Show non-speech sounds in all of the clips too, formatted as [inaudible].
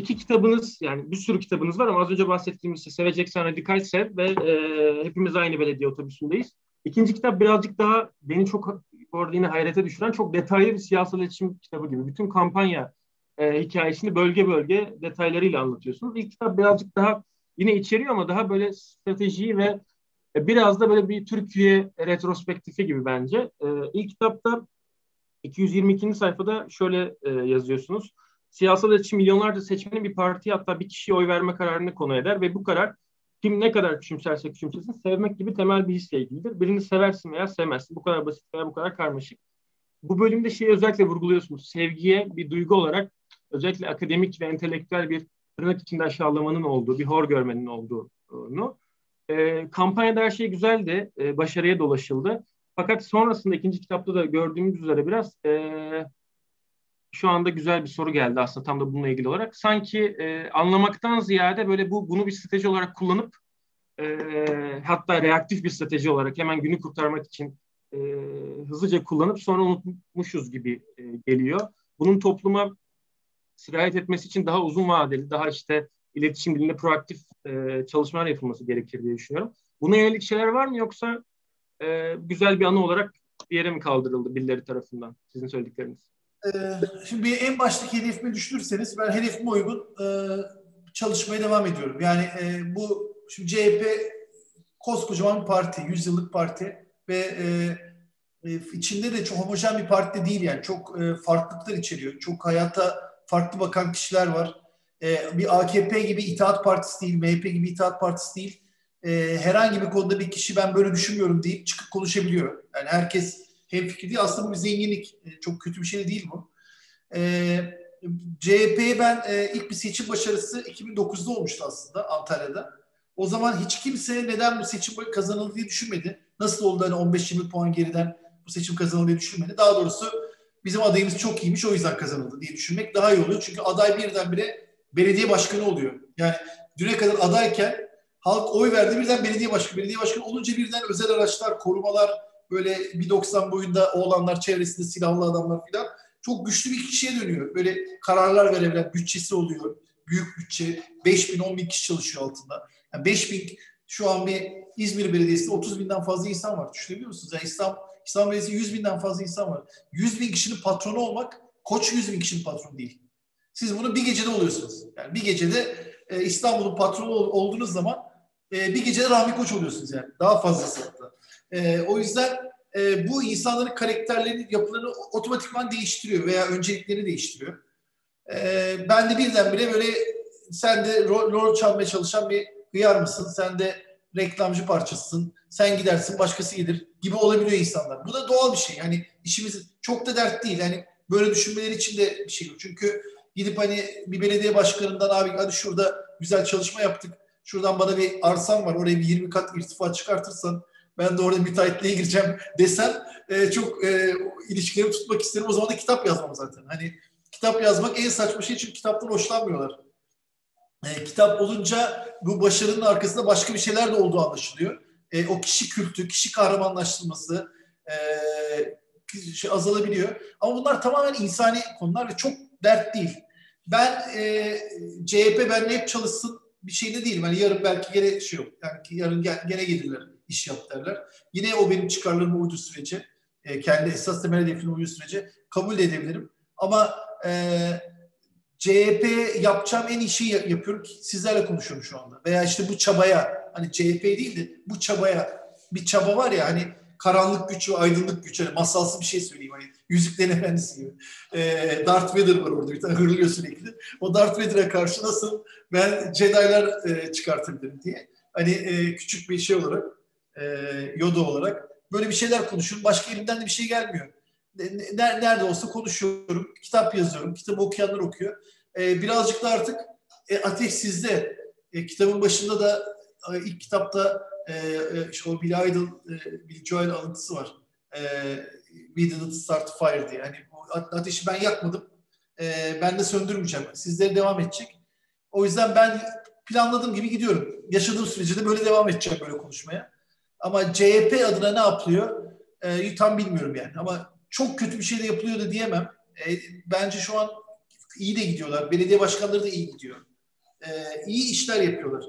iki kitabınız yani bir sürü kitabınız var ama az önce bahsettiğimiz işte Seveceksen Radikal Sev ve e, hepimiz aynı belediye otobüsündeyiz. İkinci kitap birazcık daha beni çok orada yine hayrete düşüren çok detaylı bir siyasal iletişim kitabı gibi. Bütün kampanya e, hikayesini bölge bölge detaylarıyla anlatıyorsunuz. İlk kitap birazcık daha yine içeriyor ama daha böyle stratejiyi ve e, biraz da böyle bir Türkiye retrospektifi gibi bence. E, ilk kitapta 222. sayfada şöyle e, yazıyorsunuz. Siyasal iletişim milyonlarca seçmenin bir partiye hatta bir kişiye oy verme kararını konu eder ve bu karar kim ne kadar küçümserse küçümsesin sevmek gibi temel bir hisle ilgilidir. Birini seversin veya sevmezsin. Bu kadar basit veya bu kadar karmaşık. Bu bölümde şeyi özellikle vurguluyorsunuz. Sevgiye bir duygu olarak özellikle akademik ve entelektüel bir tırnak içinde aşağılamanın olduğu, bir hor görmenin olduğunu. E, kampanyada her şey güzeldi, e, başarıya dolaşıldı. Fakat sonrasında ikinci kitapta da gördüğümüz üzere biraz e, şu anda güzel bir soru geldi aslında tam da bununla ilgili olarak. Sanki e, anlamaktan ziyade böyle bu bunu bir strateji olarak kullanıp e, hatta reaktif bir strateji olarak hemen günü kurtarmak için e, hızlıca kullanıp sonra unutmuşuz gibi e, geliyor. Bunun topluma sirayet etmesi için daha uzun vadeli, daha işte iletişim dilinde proaktif e, çalışmalar yapılması gerekir diye düşünüyorum. Buna yönelik şeyler var mı yoksa e, güzel bir anı olarak bir yere mi kaldırıldı birileri tarafından sizin söyledikleriniz? Ee, şimdi en baştaki hedefimi düşünürseniz ben hedefime uygun e, çalışmaya devam ediyorum. Yani e, bu şimdi CHP koskocaman bir parti, yüzyıllık parti ve e, içinde de çok homojen bir parti değil yani çok farklılıklar içeriyor. Çok hayata farklı bakan kişiler var. bir AKP gibi itaat partisi değil, MHP gibi itaat partisi değil. herhangi bir konuda bir kişi ben böyle düşünmüyorum deyip çıkıp konuşabiliyor. Yani herkes hemfikir değil. Aslında bu bir zenginlik. E, çok kötü bir şey değil bu. E, CHP'ye ben e, ilk bir seçim başarısı 2009'da olmuştu aslında Antalya'da. O zaman hiç kimse neden bu seçim kazanıldı diye düşünmedi. Nasıl oldu hani 15-20 puan geriden bu seçim kazanıldı diye düşünmedi. Daha doğrusu bizim adayımız çok iyiymiş o yüzden kazanıldı diye düşünmek daha iyi oluyor. Çünkü aday birdenbire belediye başkanı oluyor. Yani düne kadar adayken halk oy verdi birden belediye başkanı. Belediye başkanı olunca birden özel araçlar, korumalar, böyle 1.90 boyunda oğlanlar çevresinde silahlı adamlar filan çok güçlü bir kişiye dönüyor. Böyle kararlar verebilen bütçesi oluyor. Büyük bütçe 5 bin 10 bin kişi çalışıyor altında. Yani 5 bin şu an bir İzmir Belediyesi'nde 30 binden fazla insan var. Düşünebiliyor musunuz? Yani İstanbul, İstanbul Belediyesi 100 binden fazla insan var. 100 bin kişinin patronu olmak koç 100 bin kişinin patronu değil. Siz bunu bir gecede oluyorsunuz. Yani bir gecede e, İstanbul'un patronu olduğunuz zaman e, bir gecede Rahmi Koç oluyorsunuz yani. Daha fazlası hatta. E, o yüzden e, bu insanların karakterlerini, yapılarını otomatikman değiştiriyor veya önceliklerini değiştiriyor. E, ben de birdenbire böyle sen de rol, çalmaya çalışan bir hıyar mısın? Sen de reklamcı parçasısın. Sen gidersin başkası gelir gibi olabiliyor insanlar. Bu da doğal bir şey. Yani işimiz çok da dert değil. Yani böyle düşünmeleri için de bir şey yok. Çünkü gidip hani bir belediye başkanından abi hadi şurada güzel çalışma yaptık. Şuradan bana bir arsam var. Oraya bir 20 kat irtifa çıkartırsan ben de orada müteahhitliğe gireceğim desem e, çok e, ilişkileri tutmak isterim. O zaman da kitap yazmam zaten. Hani kitap yazmak en saçma şey çünkü kitaptan hoşlanmıyorlar. E, kitap olunca bu başarının arkasında başka bir şeyler de olduğu anlaşılıyor. E, o kişi kültü, kişi kahramanlaştırması e, şey azalabiliyor. Ama bunlar tamamen insani konular ve çok dert değil. Ben e, CHP benle hep çalışsın bir şeyde değilim. Hani yarın belki gene şey yok. Yani yarın gene gelirler iş yap derler. Yine o benim çıkarlarıma uyduğu sürece, e, kendi esas temel hedefine uyduğu sürece kabul de edebilirim. Ama e, CHP yapacağım en iyi şeyi yapıyorum sizlerle konuşuyorum şu anda. Veya işte bu çabaya, hani CHP değil de bu çabaya bir çaba var ya hani karanlık güç ve aydınlık güç. Hani masalsı bir şey söyleyeyim. Hani Yüzüklerin Efendisi gibi. E, Darth Vader var orada bir tane hırlıyor sürekli. O Darth Vader'a karşı nasıl ben Jedi'lar e, çıkartabilirim diye. Hani e, küçük bir şey olarak e, Yoda olarak böyle bir şeyler konuşuyorum. Başka elimden de bir şey gelmiyor. Nerede olsa konuşuyorum, kitap yazıyorum, kitabı okuyanlar okuyor. E, birazcık da artık e, ateş sizde. E, kitabın başında da e, ilk kitapta e, işte o Billy Idol, e, Billy Joel alıntısı var. E, We didn't start fire diye. Yani ateşi ben yakmadım. E, ben de söndürmeyeceğim. Sizlere devam edecek. O yüzden ben planladığım gibi gidiyorum. Yaşadığım sürece de böyle devam edeceğim böyle konuşmaya. Ama CHP adına ne yapılıyor? E, tam bilmiyorum yani. Ama çok kötü bir şey de yapılıyor da diyemem. E, bence şu an iyi de gidiyorlar. Belediye başkanları da iyi gidiyor. E, iyi işler yapıyorlar.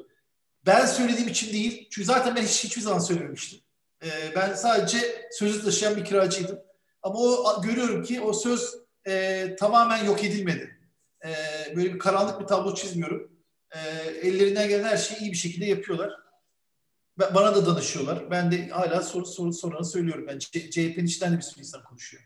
Ben söylediğim için değil. Çünkü zaten ben hiç, hiçbir zaman söylememiştim. E, ben sadece sözü taşıyan bir kiracıydım. Ama o görüyorum ki o söz e, tamamen yok edilmedi. E, böyle bir karanlık bir tablo çizmiyorum. E, ellerinden gelen her şeyi iyi bir şekilde yapıyorlar. Bana da danışıyorlar. Ben de hala soru soru soranı söylüyorum. Ben CHP'nin içinden de bir sürü insan konuşuyor.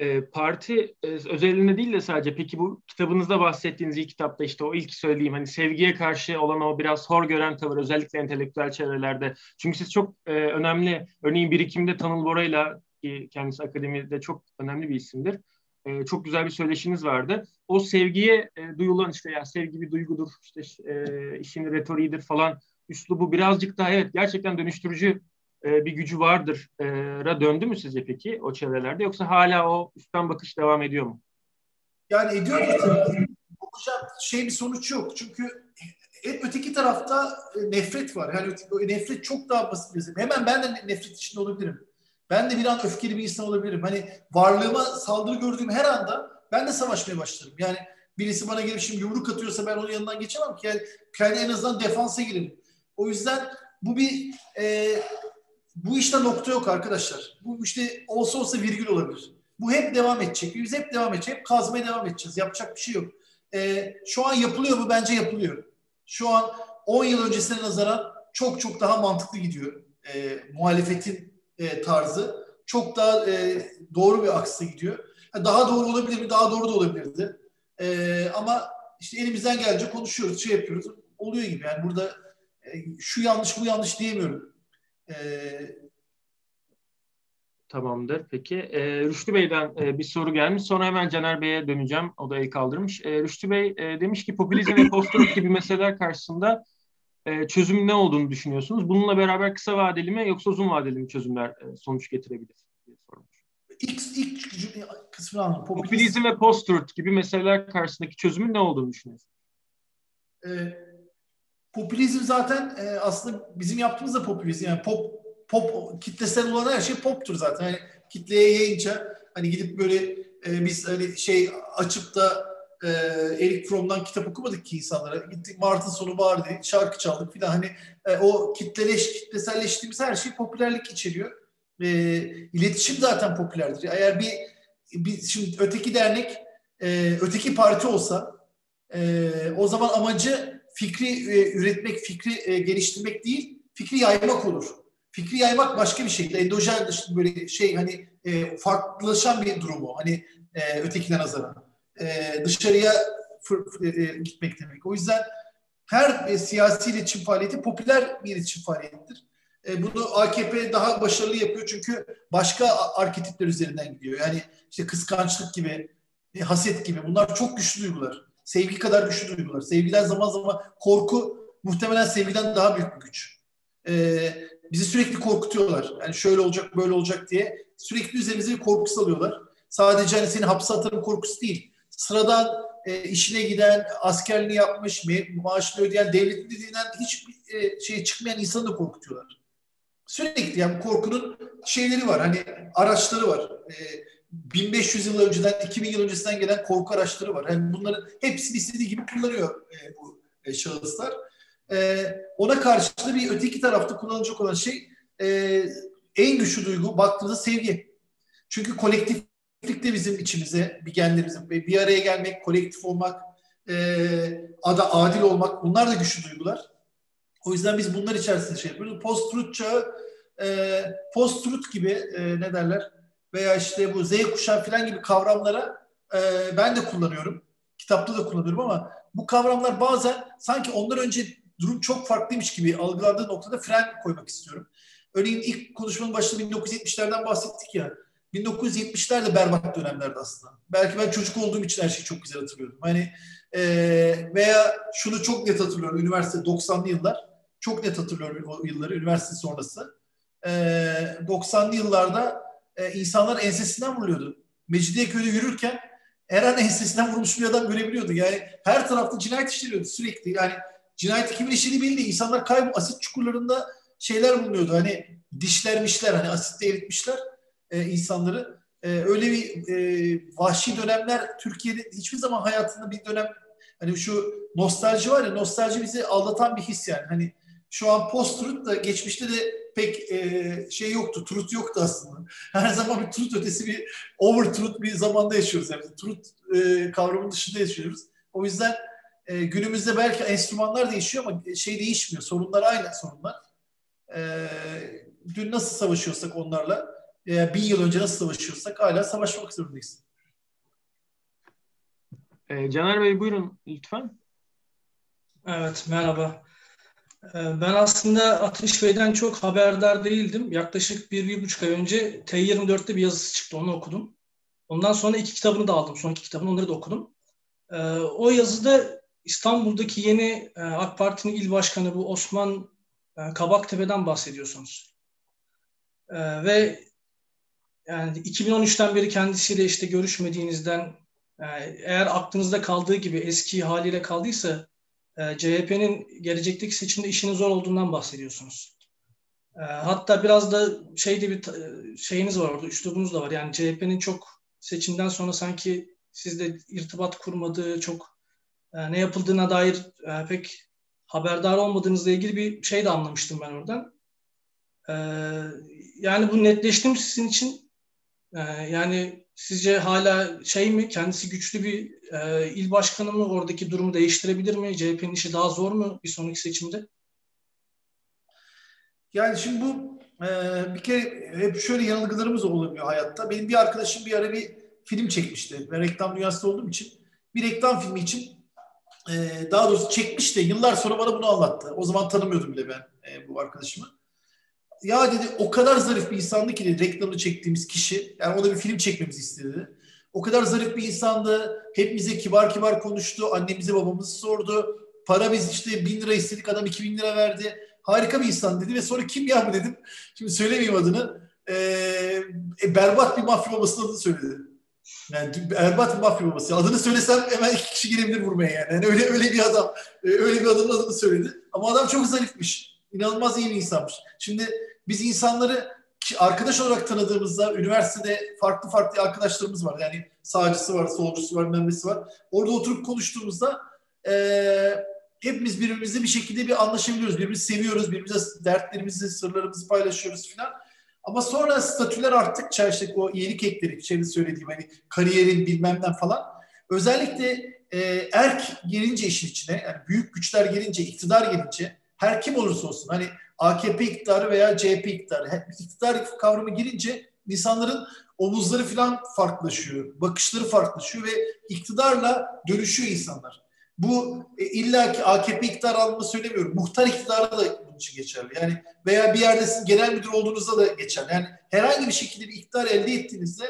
E, parti e, özelinde değil de sadece peki bu kitabınızda bahsettiğiniz ilk kitapta işte o ilk söylediğim hani sevgiye karşı olan o biraz hor gören tavır özellikle entelektüel çevrelerde. Çünkü siz çok e, önemli örneğin birikimde Tanıl Bora'yla ki kendisi akademide çok önemli bir isimdir. E, çok güzel bir söyleşiniz vardı. O sevgiye e, duyulan işte ya sevgi bir duygudur işte e, işin retoriğidir falan üslubu birazcık daha evet gerçekten dönüştürücü e, bir gücü vardır e, ra döndü mü sizce peki o çevrelerde yoksa hala o üstten bakış devam ediyor mu? Yani ediyor. Hocam şey bir sonuç yok. Çünkü hep öteki tarafta e, nefret var. Yani nefret çok daha basit bir Hemen ben de nefret içinde olabilirim. Ben de bir an öfkeli bir insan olabilirim. Hani varlığıma saldırı gördüğüm her anda ben de savaşmaya başlarım. Yani birisi bana gelip şimdi yumruk atıyorsa ben onun yanından geçemem ki. Yani kendi en azından defansa girerim. O yüzden bu bir e, bu işte nokta yok arkadaşlar. Bu işte olsa olsa virgül olabilir. Bu hep devam edecek. Biz hep devam edecek. Hep kazmaya devam edeceğiz. Yapacak bir şey yok. E, şu an yapılıyor mu? Bence yapılıyor. Şu an 10 yıl öncesine nazaran çok çok daha mantıklı gidiyor. E, muhalefetin e, tarzı. Çok daha e, doğru bir aksa gidiyor. Daha doğru olabilir mi? Daha doğru da olabilirdi. E, ama işte elimizden gelince konuşuyoruz, şey yapıyoruz. Oluyor gibi. Yani burada şu yanlış bu yanlış diyemiyorum. E, Tamamdır. Peki. E, Rüştü Bey'den e, bir soru gelmiş. Sonra hemen Caner Bey'e döneceğim. O da el kaldırmış. E, Rüştü Bey e, demiş ki popülizm ve postürlük gibi meseleler karşısında e, çözüm ne olduğunu düşünüyorsunuz? Bununla beraber kısa vadeli mi yoksa uzun vadeli mi çözümler e, sonuç getirebilir? Diye sormuş. İlk, ilk kısmını anladım. Popülizm, popülizm ve post gibi meseleler karşısındaki çözümün ne olduğunu düşünüyorsunuz? E, popülizm zaten e, aslında bizim yaptığımız da popülizm. Yani pop pop kitlesel olan her şey poptur zaten. Yani kitleye yayınca hani gidip böyle e, biz hani şey açıp da e, Eric Fromm'dan kitap okumadık ki insanlara. Gittik Mart'ın sonu vardı, şarkı çaldık filan. Hani e, o kitleleş, kitleselleştiğimiz her şey popülerlik içeriyor. E, iletişim zaten popülerdir. Eğer bir, bir şimdi öteki dernek, e, öteki parti olsa e, o zaman amacı fikri e, üretmek, fikri e, geliştirmek değil, fikri yaymak olur. Fikri yaymak başka bir şey. Endojen böyle şey hani e, farklılaşan bir durumu. Hani e, ötekine nazaran dışarıya gitmek demek. O yüzden her siyasi iletişim faaliyeti popüler bir iletişim faaliyetidir. E, bunu AKP daha başarılı yapıyor çünkü başka arketipler üzerinden gidiyor. Yani işte kıskançlık gibi, haset gibi bunlar çok güçlü duygular. Sevgi kadar güçlü duygular. Sevgiden zaman zaman korku muhtemelen sevgiden daha büyük bir güç. E, bizi sürekli korkutuyorlar. Yani şöyle olacak, böyle olacak diye sürekli üzerimize bir korku salıyorlar. Sadece hani seni hapse atarım korkusu değil sıradan e, işine giden, askerliğini yapmış, maaşını ödeyen, devletin dediğinden hiçbir e, şey çıkmayan insanı da korkutuyorlar. Sürekli yani korkunun şeyleri var. Hani araçları var. E, 1500 yıl önceden, 2000 yıl öncesinden gelen korku araçları var. Yani bunların hepsini istediği gibi kullanıyor e, bu e, şahıslar. E, ona karşı da bir öteki tarafta kullanılacak olan şey e, en güçlü duygu baktığınızda sevgi. Çünkü kolektif de bizim içimize, bir genlerimizin bir araya gelmek, kolektif olmak, e, ada adil olmak bunlar da güçlü duygular. O yüzden biz bunlar içerisinde şey yapıyoruz. Post-truth çağı, e, post-truth gibi e, ne derler veya işte bu Z kuşağı falan gibi kavramlara e, ben de kullanıyorum. Kitapta da kullanıyorum ama bu kavramlar bazen sanki ondan önce durum çok farklıymış gibi algılandığı noktada fren koymak istiyorum. Örneğin ilk konuşmanın başında 1970'lerden bahsettik ya. 1970'ler de berbat dönemlerdi aslında. Belki ben çocuk olduğum için her şeyi çok güzel hatırlıyorum. Hani e, veya şunu çok net hatırlıyorum. Üniversite 90'lı yıllar. Çok net hatırlıyorum o yılları üniversite sonrası. E, 90'lı yıllarda e, insanlar ensesinden vuruluyordu. Mecidiyeköy'de yürürken her an ensesinden vurulmuş bir adam görebiliyordu. Yani her tarafta cinayet işleniyordu sürekli. Yani cinayet kimin işlediği belli. İnsanlar kaybol asit çukurlarında şeyler bulunuyordu. Hani dişlermişler hani asitte eritmişler e, insanları. e, öyle bir e, vahşi dönemler Türkiye'de hiçbir zaman hayatında bir dönem hani şu nostalji var ya nostalji bizi aldatan bir his yani. Hani şu an post-truth da geçmişte de pek e, şey yoktu, truth yoktu aslında. [laughs] Her zaman bir truth ötesi bir over truth bir zamanda yaşıyoruz. Yani truth e, kavramının dışında yaşıyoruz. O yüzden e, günümüzde belki enstrümanlar değişiyor ama şey değişmiyor. Sorunlar aynı sorunlar. E, dün nasıl savaşıyorsak onlarla, e, bir yıl önce nasıl savaşıyorsak hala savaşmak zorundayız. E, Caner Bey buyurun lütfen. Evet merhaba. E, ben aslında Ateş Bey'den çok haberdar değildim. Yaklaşık bir, bir buçuk ay önce T24'te bir yazısı çıktı. Onu okudum. Ondan sonra iki kitabını da aldım. Son iki kitabını onları da okudum. E, o yazıda İstanbul'daki yeni e, AK Parti'nin il başkanı bu Osman e, Kabaktepe'den bahsediyorsunuz. E, ve yani 2013'ten beri kendisiyle işte görüşmediğinizden e, eğer aklınızda kaldığı gibi eski haliyle kaldıysa e, CHP'nin gelecekteki seçimde işinin zor olduğundan bahsediyorsunuz. E, hatta biraz da şeyde bir e, şeyiniz var orada, üslubunuz da var. Yani CHP'nin çok seçimden sonra sanki sizde irtibat kurmadığı, çok e, ne yapıldığına dair e, pek haberdar olmadığınızla ilgili bir şey de anlamıştım ben oradan. E, yani bu netleşti mi sizin için? Yani sizce hala şey mi, kendisi güçlü bir e, il başkanı mı oradaki durumu değiştirebilir mi? CHP'nin işi daha zor mu bir sonraki seçimde? Yani şimdi bu e, bir kere hep şöyle yanılgılarımız olabiliyor hayatta. Benim bir arkadaşım bir ara bir film çekmişti. Ben reklam dünyasında olduğum için bir reklam filmi için e, daha doğrusu çekmiş de yıllar sonra bana bunu anlattı. O zaman tanımıyordum bile ben e, bu arkadaşımı. Ya dedi o kadar zarif bir insandı ki dedi, reklamını çektiğimiz kişi. Yani ona bir film çekmemizi istedi. O kadar zarif bir insandı. Hepimize kibar kibar konuştu. Annemize babamızı sordu. Para biz işte bin lira istedik adam iki bin lira verdi. Harika bir insan dedi ve sonra kim ya bu dedim. [laughs] Şimdi söylemeyeyim adını. Ee, e, berbat bir mafya babasının adını söyledi. Yani berbat bir mafya babası. Adını söylesem hemen iki kişi gelebilir vurmaya yani. yani öyle öyle bir adam. Öyle bir adamın adını söyledi. Ama adam çok zarifmiş. İnanılmaz iyi bir insanmış. Şimdi biz insanları arkadaş olarak tanıdığımızda üniversitede farklı farklı arkadaşlarımız var. Yani sağcısı var, solcusu var, memlesi var. Orada oturup konuştuğumuzda e, hepimiz birbirimizle bir şekilde bir anlaşabiliyoruz. Birbirimizi seviyoruz, birbirimize dertlerimizi, sırlarımızı paylaşıyoruz filan. Ama sonra statüler arttıkça işte o iyilik ekleri, şeyde söylediğim hani kariyerin bilmemden falan. Özellikle e, erk gelince işin içine, yani büyük güçler gelince, iktidar gelince her kim olursa olsun hani AKP iktidarı veya CHP iktidarı. İktidar kavramı girince insanların omuzları falan farklılaşıyor. Bakışları farklılaşıyor ve iktidarla dönüşüyor insanlar. Bu e, illaki AKP iktidar anlamında söylemiyorum. Muhtar iktidarı da bunun için geçerli. Yani veya bir yerde genel müdür olduğunuzda da geçerli. Yani herhangi bir şekilde bir iktidar elde ettiğinizde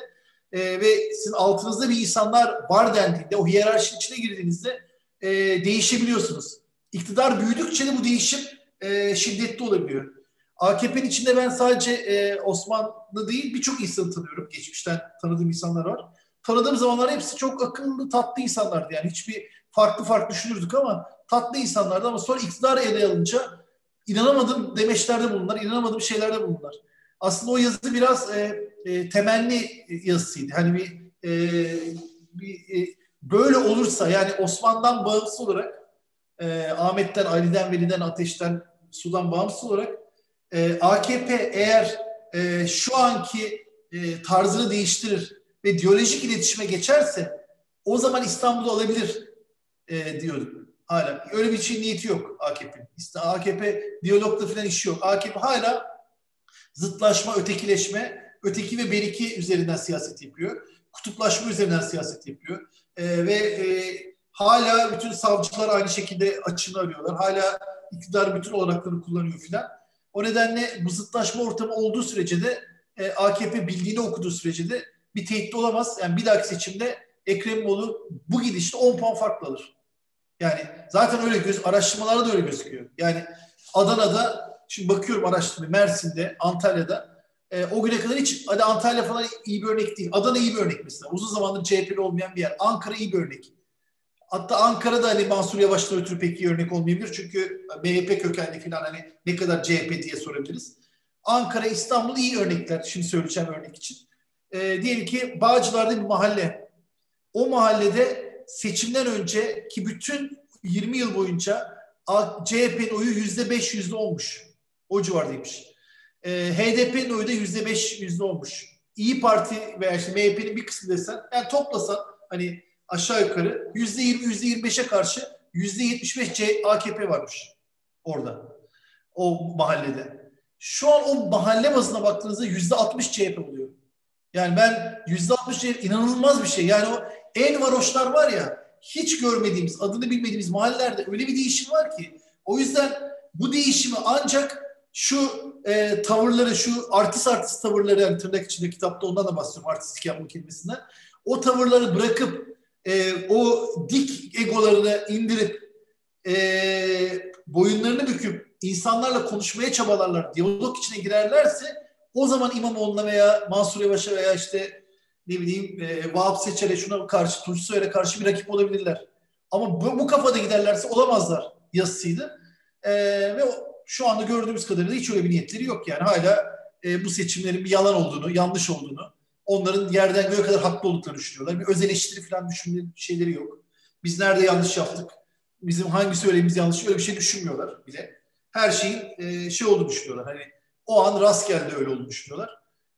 e, ve sizin altınızda bir insanlar var dendiğinde, o hiyerarşinin içine girdiğinizde e, değişebiliyorsunuz. İktidar büyüdükçe de bu değişim e, şiddetli olabiliyor. AKP'nin içinde ben sadece e, Osmanlı değil birçok insanı tanıyorum. Geçmişten tanıdığım insanlar var. Tanıdığım zamanlar hepsi çok akıllı, tatlı insanlardı. Yani hiçbir farklı farklı düşünürdük ama tatlı insanlardı ama sonra iktidar ele alınca inanamadım demeçlerde bulundular, inanamadım şeylerde bulundular. Aslında o yazı biraz e, e, temenni yazısıydı. Hani bir, e, bir e, böyle olursa yani Osman'dan bağımsız olarak e, Ahmet'ten, Ali'den, Veli'den, Ateş'ten, Sudan bağımsız olarak e, AKP eğer e, şu anki e, tarzını değiştirir ve diyalojik iletişime geçerse o zaman İstanbul'u alabilir e, diyorduk hala. Öyle bir şey niyeti yok AKP'nin. AKP diyalogda falan işi yok. AKP hala zıtlaşma, ötekileşme, öteki ve beriki üzerinden siyaset yapıyor. Kutuplaşma üzerinden siyaset yapıyor. E, ve e, hala bütün savcılar aynı şekilde açığını arıyorlar. Hala iktidar bütün olanaklarını kullanıyor filan. O nedenle bu zıtlaşma ortamı olduğu sürece de e, AKP bildiğini okuduğu sürece de bir tehdit olamaz. Yani bir dahaki seçimde Ekrem İmamoğlu bu gidişte 10 puan farklı alır. Yani zaten öyle göz araştırmalarda da öyle gözüküyor. Yani Adana'da şimdi bakıyorum araştırma Mersin'de, Antalya'da e, o güne kadar hiç hadi Antalya falan iyi bir örnek değil. Adana iyi bir örnek mesela. Uzun zamandır CHP'li olmayan bir yer. Ankara iyi bir örnek. Hatta Ankara'da hani Mansur Yavaş'tan ötürü pek iyi örnek olmayabilir. Çünkü MHP kökenli falan hani ne kadar CHP diye sorabiliriz. Ankara, İstanbul iyi örnekler. Şimdi söyleyeceğim örnek için. e, diyelim ki Bağcılar'da bir mahalle. O mahallede seçimden önce ki bütün 20 yıl boyunca CHP'nin oyu yüzde beş yüzde olmuş. O civardaymış. E, HDP'nin oyu da yüzde beş yüzde olmuş. İyi Parti veya işte MHP'nin bir kısmı desen yani toplasan hani aşağı yukarı yüzde yirmi yüzde yirmi beşe karşı yüzde yetmiş beş AKP varmış orada. O mahallede. Şu an o mahalle bazına baktığınızda yüzde altmış CHP oluyor. Yani ben yüzde altmış CHP inanılmaz bir şey. Yani o en varoşlar var ya hiç görmediğimiz, adını bilmediğimiz mahallelerde öyle bir değişim var ki. O yüzden bu değişimi ancak şu e, tavırları, şu artist artist tavırları yani tırnak içinde kitapta ondan da bahsediyorum artistik yapma kelimesinden. O tavırları bırakıp e, o dik egolarını indirip e, boyunlarını büküp insanlarla konuşmaya çabalarlar, diyalog içine girerlerse o zaman İmamoğlu'na veya Mansur Yavaş'a veya işte ne bileyim e, Vahap Seçer'e şuna karşı, Tunç Soyer'e karşı bir rakip olabilirler. Ama bu, bu kafada giderlerse olamazlar yazısıydı. E, ve o, şu anda gördüğümüz kadarıyla hiç öyle bir niyetleri yok yani. Hala e, bu seçimlerin bir yalan olduğunu, yanlış olduğunu, onların yerden göğe kadar haklı olduklarını düşünüyorlar. Bir öz eleştiri falan düşündüğü şeyleri yok. Biz nerede yanlış yaptık? Bizim hangi söylemimiz yanlış? Öyle bir şey düşünmüyorlar bile. Her şeyin e, şey olduğunu düşünüyorlar. Hani o an rastgele öyle olduğunu düşünüyorlar.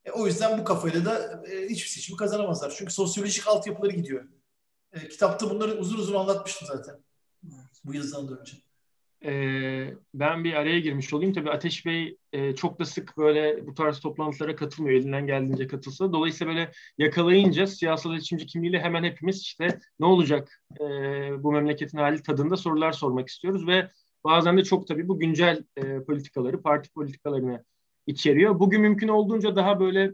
E, o yüzden bu kafayla da e, hiçbir seçimi kazanamazlar. Çünkü sosyolojik altyapıları gidiyor. E, kitapta bunları uzun uzun anlatmıştım zaten. Bu yazıdan önce. Ee, ben bir araya girmiş olayım. Tabii Ateş Bey e, çok da sık böyle bu tarz toplantılara katılmıyor. Elinden geldiğince katılsa. Dolayısıyla böyle yakalayınca siyasal iletişimci kimliğiyle hemen hepimiz işte ne olacak e, bu memleketin hali tadında sorular sormak istiyoruz ve bazen de çok tabii bu güncel e, politikaları, parti politikalarını içeriyor. Bugün mümkün olduğunca daha böyle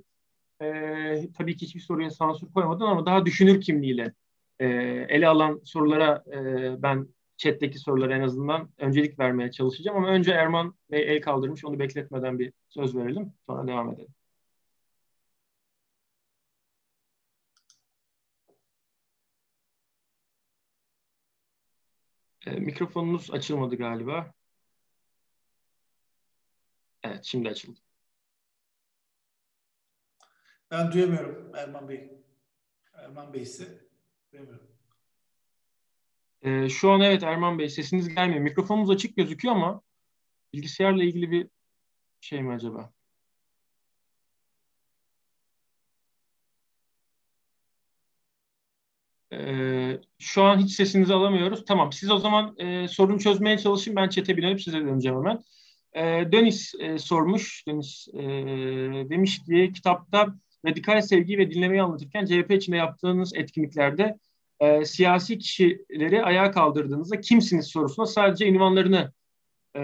e, tabii ki hiçbir soruya sansür koymadan ama daha düşünür kimliğiyle e, ele alan sorulara e, ben chat'teki sorulara en azından öncelik vermeye çalışacağım. Ama önce Erman Bey el kaldırmış. Onu bekletmeden bir söz verelim. Sonra devam edelim. E, mikrofonunuz açılmadı galiba. Evet, şimdi açıldı. Ben duyamıyorum Erman Bey. Erman Bey ise duyamıyorum. Ee, şu an evet Erman Bey sesiniz gelmiyor. Mikrofonunuz açık gözüküyor ama bilgisayarla ilgili bir şey mi acaba? Ee, şu an hiç sesinizi alamıyoruz. Tamam siz o zaman e, sorunu çözmeye çalışın. Ben çete bir dönüp size döneceğim hemen. E, Dönis e, sormuş. Dönis e, demiş ki kitapta radikal sevgi ve dinlemeyi anlatırken CHP içinde yaptığınız etkinliklerde e, siyasi kişileri ayağa kaldırdığınızda kimsiniz sorusuna sadece ünvanlarını e,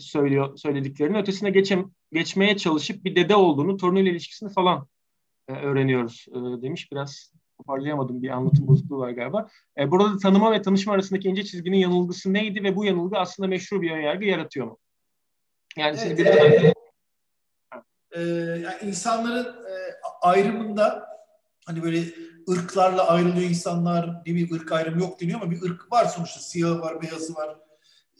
söylüyor söylediklerini ötesine geçem, geçmeye çalışıp bir dede olduğunu, torunuyla ilişkisini falan e, öğreniyoruz e, demiş. Biraz toparlayamadım bir anlatım bozukluğu var galiba. E, burada da tanıma ve tanışma arasındaki ince çizginin yanılgısı neydi ve bu yanılgı aslında meşru bir önyargı yaratıyor mu? Yani evet, siz e, e, yani insanların e, ayrımında hani böyle ırklarla ayrılıyor insanlar. Değil mi? ırk ayrımı yok deniyor ama bir ırk var sonuçta. Siyahı var, beyazı var,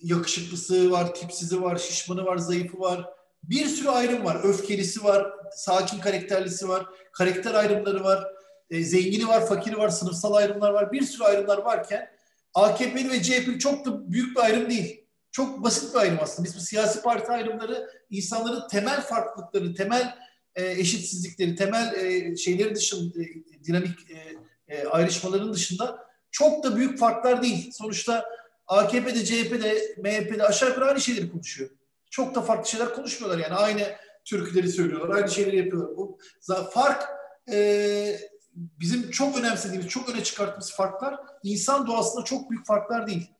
yakışıklısı var, tipsizi var, şişmanı var, zayıfı var. Bir sürü ayrım var. Öfkelisi var, sakin karakterlisi var, karakter ayrımları var, e, zengini var, fakiri var, sınıfsal ayrımlar var. Bir sürü ayrımlar varken AKP'li ve CHP'li çok da büyük bir ayrım değil. Çok basit bir ayrım aslında. Biz bu siyasi parti ayrımları insanların temel farklılıkları, temel e, eşitsizlikleri, temel e, şeyleri dışında, e, dinamik ayrışmaların dışında çok da büyük farklar değil. Sonuçta AKP'de, CHP'de, MHP'de aşağı yukarı aynı şeyleri konuşuyor. Çok da farklı şeyler konuşmuyorlar yani. Aynı türküleri söylüyorlar, aynı şeyleri yapıyorlar. Bu fark bizim çok önemsediğimiz, çok öne çıkarttığımız farklar insan doğasında çok büyük farklar değil.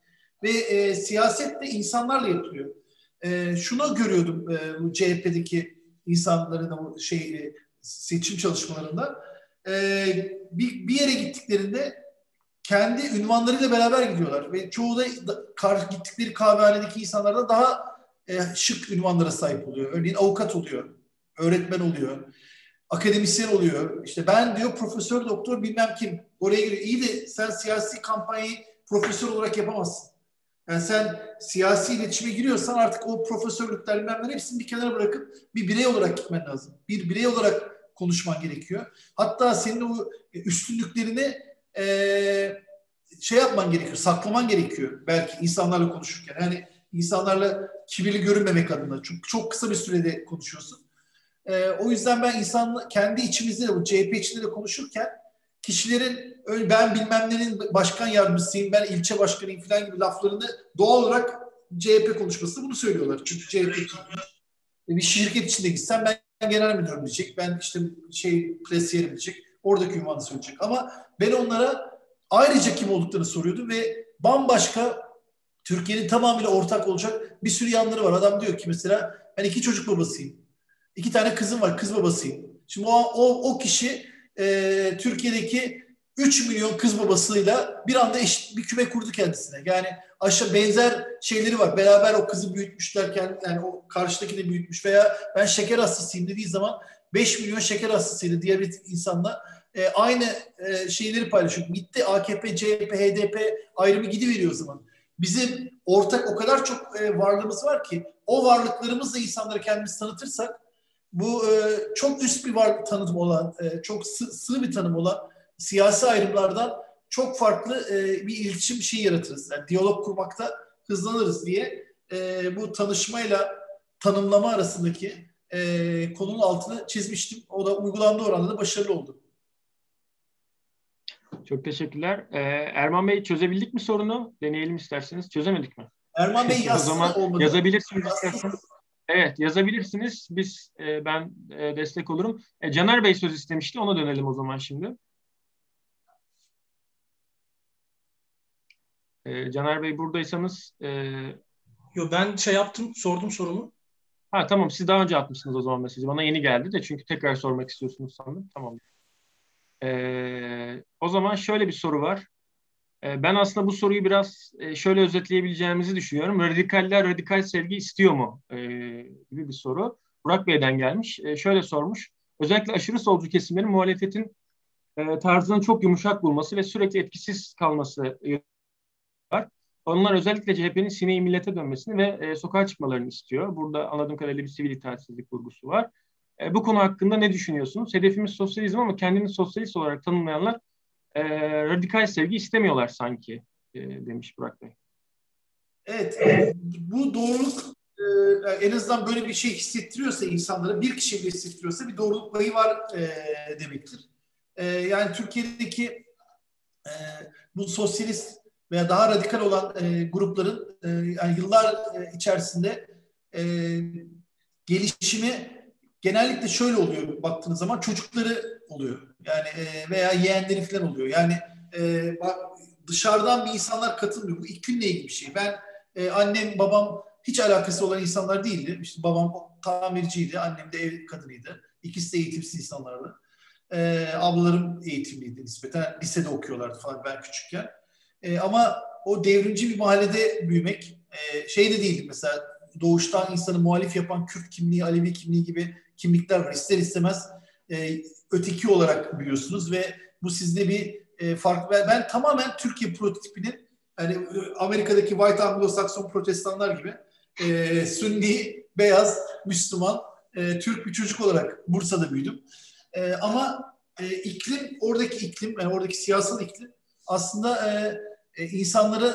Ve siyaset de insanlarla yapılıyor. Şunu görüyordum bu CHP'deki insanların şey e, seçim çalışmalarında e, bir, bir yere gittiklerinde kendi ünvanlarıyla beraber gidiyorlar ve çoğu da kar, gittikleri kahvehanedeki insanlardan daha e, şık ünvanlara sahip oluyor. Örneğin avukat oluyor, öğretmen oluyor, akademisyen oluyor. İşte ben diyor profesör doktor bilmem kim oraya giriyor. İyi de sen siyasi kampanyayı profesör olarak yapamazsın. Yani sen siyasi iletişime giriyorsan artık o profesörlükler bilmem hepsini bir kenara bırakıp bir birey olarak gitmen lazım. Bir birey olarak konuşman gerekiyor. Hatta senin o üstünlüklerini e, şey yapman gerekiyor, saklaman gerekiyor belki insanlarla konuşurken. Yani insanlarla kibirli görünmemek adına. Çünkü çok kısa bir sürede konuşuyorsun. E, o yüzden ben insan kendi içimizde de bu CHP içinde de konuşurken kişilerin ben bilmem nenin başkan yardımcısıyım, ben ilçe başkanıyım falan gibi laflarını doğal olarak CHP konuşması bunu söylüyorlar. Çünkü CHP bir şirket içinde gitsen ben genel müdürüm diyecek. Ben işte şey presiyerim diyecek. Oradaki ünvanı söyleyecek. Ama ben onlara ayrıca kim olduklarını soruyordum ve bambaşka Türkiye'nin tamamıyla ortak olacak bir sürü yanları var. Adam diyor ki mesela ben iki çocuk babasıyım. İki tane kızım var. Kız babasıyım. Şimdi o, o, o kişi e, Türkiye'deki 3 milyon kız babasıyla bir anda eşit bir küme kurdu kendisine. Yani aşağı benzer şeyleri var. Beraber o kızı büyütmüşlerken yani o karşıdaki de büyütmüş veya ben şeker hastasıyım dediği zaman 5 milyon şeker hastasıyla diyabetik insanla e, aynı e, şeyleri paylaşıyor. Gitti AKP, CHP, HDP ayrımı gidiveriyor o zaman. Bizim ortak o kadar çok e, varlığımız var ki o varlıklarımızla insanlara kendimizi tanıtırsak bu e, çok üst bir var tanım olan, e, çok sığ, sığ bir tanım olan siyasi ayrımlardan çok farklı e, bir iletişim şeyi yaratırız. Yani diyalog kurmakta hızlanırız diye e, bu tanışmayla tanımlama arasındaki e, konunun altını çizmiştim. O da uygulandığı oranda da başarılı oldu. Çok teşekkürler. Ee, Erman Bey çözebildik mi sorunu? Deneyelim isterseniz. Çözemedik mi? Erman Bey yazsın o zaman olmadı. yazabilirsiniz isterseniz. Evet yazabilirsiniz. Biz e, ben e, destek olurum. E, Caner Bey söz istemişti. Ona dönelim o zaman şimdi. E, Caner Bey buradaysanız e, Yo ben şey yaptım, sordum sorumu. Ha tamam siz daha önce atmışsınız o zaman mesajı. Bana yeni geldi de çünkü tekrar sormak istiyorsunuz sandım. Tamam. Ee, o zaman şöyle bir soru var. Ee, ben aslında bu soruyu biraz e, şöyle özetleyebileceğimizi düşünüyorum. Radikaller radikal sevgi istiyor mu? Ee, gibi bir soru. Burak Bey'den gelmiş. Ee, şöyle sormuş. Özellikle aşırı solcu kesimlerin muhalefetin e, tarzını çok yumuşak bulması ve sürekli etkisiz kalması var. Onlar özellikle CHP'nin sineği millete dönmesini ve e, sokağa çıkmalarını istiyor. Burada anladığım kadarıyla bir sivil itaatsizlik vurgusu var. E, bu konu hakkında ne düşünüyorsunuz? Hedefimiz sosyalizm ama kendini sosyalist olarak tanımlayanlar e, radikal sevgi istemiyorlar sanki e, demiş Burak Bey. Evet, e, bu doğruluk e, en azından böyle bir şey hissettiriyorsa insanlara, bir kişi hissettiriyorsa bir doğruluk payı var e, demektir. E, yani Türkiye'deki e, bu sosyalist veya daha radikal olan e, grupların e, yani yıllar e, içerisinde e, gelişimi genellikle şöyle oluyor baktığınız zaman çocukları oluyor. Yani e, veya yeğenleri falan oluyor. Yani e, dışarıdan bir insanlar katılmıyor. Bu iklimle ilgili bir şey. Ben e, annem babam hiç alakası olan insanlar değildi. İşte babam tamirciydi, annem de ev kadınıydı. İkisi de eğitimsiz insanlardı. E, ablalarım eğitimliydi nispeten. Lisede okuyorlardı falan ben küçükken. E, ama o devrimci bir mahallede büyümek e, şey de değildi mesela doğuştan insanı muhalif yapan Kürt kimliği, Alevi kimliği gibi kimlikler var. İster istemez e, öteki olarak büyüyorsunuz ve bu sizde bir e, fark. Ben, ben tamamen Türkiye prototipinin yani Amerika'daki White Anglo-Saxon protestanlar gibi e, Sünni, beyaz, Müslüman, e, Türk bir çocuk olarak Bursa'da büyüdüm. E, ama e, iklim, oradaki iklim, yani oradaki siyasal iklim aslında e, e, insanları,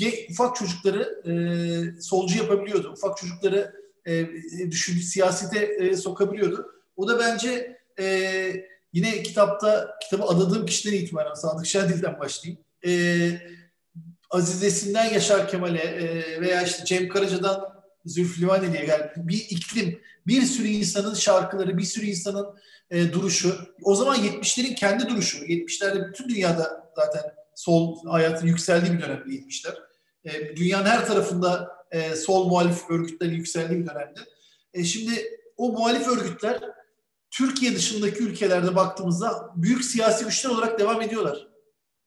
e, ufak çocukları e, solcu yapabiliyordu. Ufak çocukları e, düşün, siyasete e, sokabiliyordu. O da bence e, yine kitapta, kitabı adadığım kişiden itibaren Sadık Şadil'den başlayayım. E, Aziz Esin'den Yaşar Kemal'e e, veya işte Cem Karaca'dan Zülfü Livaneli'ye geldi. Bir iklim, bir sürü insanın şarkıları, bir sürü insanın e, duruşu. O zaman 70'lerin kendi duruşu. 70'lerde bütün dünyada zaten sol hayatın yükseldiği bir dönemde 70'ler. E, dünyanın her tarafında e, sol muhalif örgütlerin yükseldiği bir dönemde. E, şimdi o muhalif örgütler Türkiye dışındaki ülkelerde baktığımızda büyük siyasi güçler olarak devam ediyorlar.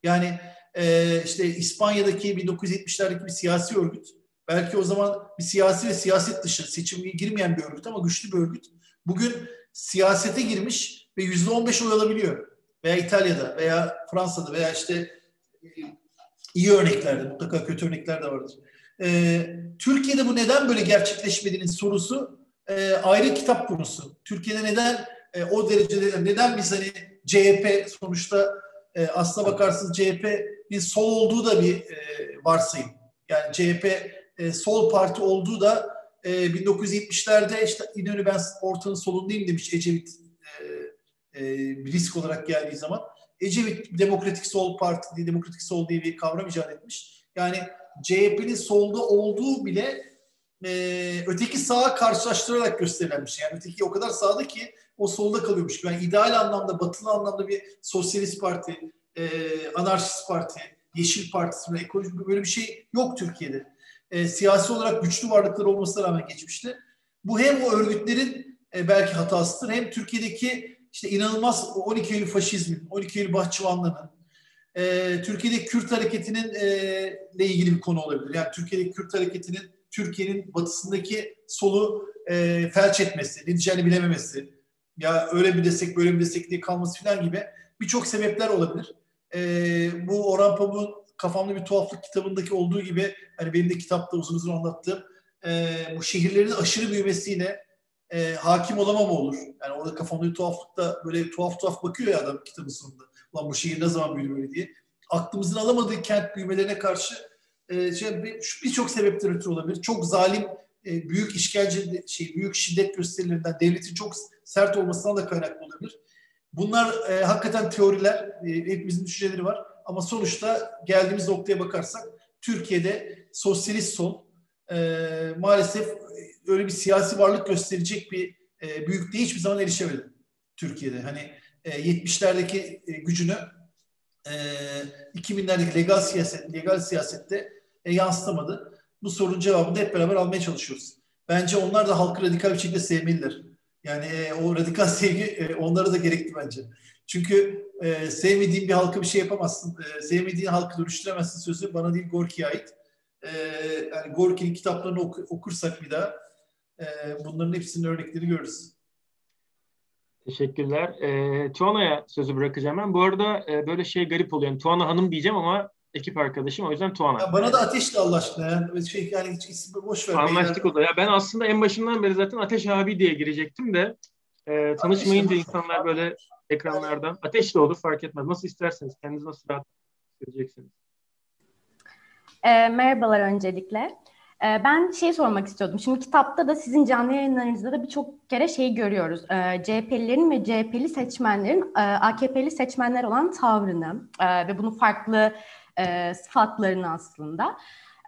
Yani e, işte İspanya'daki 1970'lerdeki bir siyasi örgüt, belki o zaman bir siyasi ve siyaset dışı seçime girmeyen bir örgüt ama güçlü bir örgüt. Bugün siyasete girmiş ve yüzde on beş oy alabiliyor. Veya İtalya'da veya Fransa'da veya işte e, iyi örneklerde mutlaka kötü örnekler de vardır. E, Türkiye'de bu neden böyle gerçekleşmediğinin sorusu e, ayrı kitap konusu. Türkiye'de neden e, o derecede neden biz hani CHP sonuçta e, aslına bakarsınız CHP bir sol olduğu da bir e, varsayım. Yani CHP e, sol parti olduğu da e, 1970'lerde işte İnönü ben ortanın solundayım demiş Ecevit e, e, risk olarak geldiği zaman. Ecevit Demokratik Sol Parti, Demokratik Sol diye bir kavram icat etmiş. Yani CHP'nin solda olduğu bile e, öteki sağa karşılaştırarak gösterilenmiş. Yani öteki o kadar sağda ki o solda kalıyormuş. Yani ideal anlamda, batılı anlamda bir sosyalist parti, e, anarşist parti, yeşil partisi, ekolojik böyle bir şey yok Türkiye'de. E, siyasi olarak güçlü varlıklar olmasına rağmen geçmişte. Bu hem o örgütlerin e, belki hatasıdır hem Türkiye'deki işte inanılmaz 12 Eylül faşizmin, 12 Eylül bahçıvanlığının, e, Türkiye'deki Kürt hareketinin e, ile ilgili bir konu olabilir. Yani Türkiye'deki Kürt hareketinin Türkiye'nin batısındaki solu e, felç etmesi, ne diyeceğini bilememesi, ya öyle bir destek böyle bir destek diye kalması falan gibi birçok sebepler olabilir. E, bu Orhan Pamuk'un kafamda bir tuhaflık kitabındaki olduğu gibi hani benim de kitapta uzun uzun anlattığım e, bu şehirlerin aşırı büyümesiyle e, hakim olamama olur. Yani orada kafamda bir tuhaflıkta böyle tuhaf tuhaf bakıyor ya adam kitabın sonunda. Ulan bu şehir ne zaman büyüdü böyle diye. Aklımızın alamadığı kent büyümelerine karşı e, şey, birçok sebepten ötürü olabilir. Çok zalim, e, büyük işkence, şey, büyük şiddet gösterilerinden, devletin çok sert olmasından da kaynaklı olabilir. Bunlar e, hakikaten teoriler, e, hepimizin düşünceleri var. Ama sonuçta geldiğimiz noktaya bakarsak Türkiye'de sosyalist sol e, maalesef öyle bir siyasi varlık gösterecek bir e, büyüklüğe hiçbir zaman erişemedi Türkiye'de. Hani e, 70'lerdeki e, gücünü e, 2000'lerdeki legal siyaset, legal siyasette e, yansıtamadı. Bu sorunun cevabını da hep beraber almaya çalışıyoruz. Bence onlar da halkı radikal bir şekilde sevmeliler. Yani e, o radikal [laughs] sevgi e, onlara da gerekli bence. Çünkü e, sevmediğin bir halka bir şey yapamazsın. E, sevmediğin halkı dönüştüremezsin sözü bana değil Gorki'ye ait. E, yani Gorki'nin kitaplarını oku, okursak bir daha e, bunların hepsinin örneklerini görürüz. Teşekkürler. E, Tuana'ya sözü bırakacağım ben. Bu arada e, böyle şey garip oluyor. Yani Tuana Hanım diyeceğim ama ekip arkadaşım o yüzden Tuana. Ya bana da Ateş de Allah aşkına. Yani, şey, yani hiç ismi boş ver. Anlaştık o da. Ya ben aslında en başından beri zaten Ateş abi diye girecektim de e, tanışmayınca insanlar böyle ekranlardan. Ateş de olur fark etmez. Nasıl isterseniz. Kendinizi nasıl rahat hissedeceksiniz. E, merhabalar öncelikle. E, ben şey sormak istiyordum. Şimdi kitapta da sizin canlı yayınlarınızda da birçok kere şey görüyoruz. E, CHP'lilerin ve CHP'li seçmenlerin e, AKP'li seçmenler olan tavrını e, ve bunun farklı e, sıfatlarını aslında.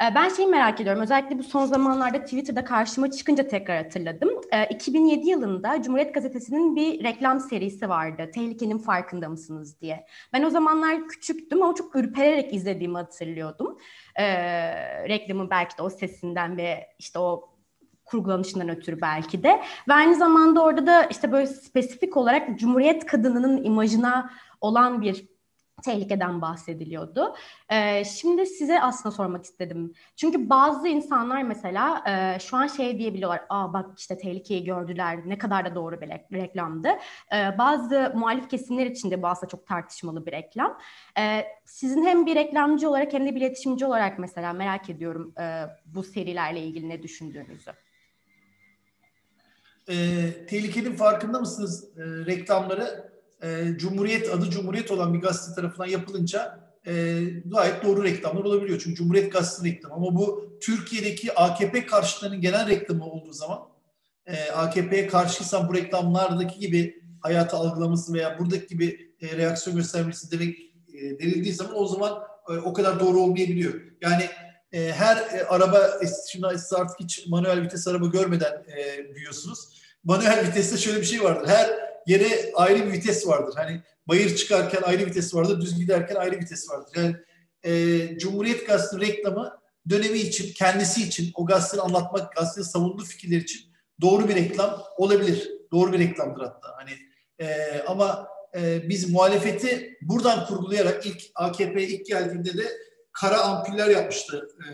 E, ben şeyi merak ediyorum. Özellikle bu son zamanlarda Twitter'da karşıma çıkınca tekrar hatırladım. 2007 e, yılında Cumhuriyet Gazetesi'nin bir reklam serisi vardı. Tehlikenin farkında mısınız diye. Ben o zamanlar küçüktüm ama çok ürpererek izlediğimi hatırlıyordum. E, reklamın belki de o sesinden ve işte o kurgulanışından ötürü belki de. Ve aynı zamanda orada da işte böyle spesifik olarak Cumhuriyet kadınının imajına olan bir tehlikeden bahsediliyordu. Ee, şimdi size aslında sormak istedim. Çünkü bazı insanlar mesela e, şu an şey diyebiliyorlar. Aa bak işte tehlikeyi gördüler. Ne kadar da doğru bir reklamdı. Ee, bazı muhalif kesimler için de bu aslında çok tartışmalı bir reklam. Ee, sizin hem bir reklamcı olarak hem de bir iletişimci olarak mesela merak ediyorum e, bu serilerle ilgili ne düşündüğünüzü. E, tehlikenin farkında mısınız e, reklamları e, Cumhuriyet adı Cumhuriyet olan bir gazete tarafından yapılınca e, gayet doğru reklamlar olabiliyor. Çünkü Cumhuriyet Gazetesi reklamı. Ama bu Türkiye'deki AKP karşıtlarının genel reklamı olduğu zaman e, AKP'ye karşıysan bu reklamlardaki gibi hayatı algılaması veya buradaki gibi e, reaksiyon göstermesi demek e, denildiği zaman o zaman e, o kadar doğru olmayabiliyor. Yani e, her e, araba şimdi siz artık hiç manuel vites araba görmeden e, büyüyorsunuz. Manuel viteste şöyle bir şey vardır. Her yere ayrı bir vites vardır. Hani bayır çıkarken ayrı vites vardır, düz giderken ayrı vites vardır. Yani e, Cumhuriyet Gazetesi reklamı dönemi için, kendisi için, o gazeteyi anlatmak, gazetenin savunduğu fikirler için doğru bir reklam olabilir. Doğru bir reklamdır hatta. Hani e, ama e, biz muhalefeti buradan kurgulayarak ilk AKP ilk geldiğinde de kara ampuller yapmıştı. E,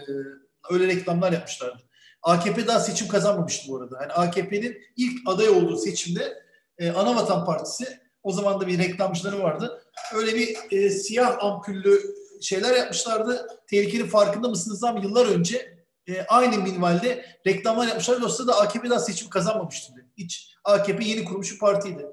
öyle reklamlar yapmışlardı. AKP daha seçim kazanmamıştı bu arada. Yani AKP'nin ilk aday olduğu seçimde e, Anavatan Partisi o zaman da bir reklamcıları vardı. Öyle bir e, siyah ampüllü şeyler yapmışlardı. Tehlikenin farkında mısınız ama yıllar önce e, aynı minvalde reklamlar yapmışlar. Yoksa da AKP daha seçim kazanmamıştı. Hiç AKP yeni kurmuş bir partiydi.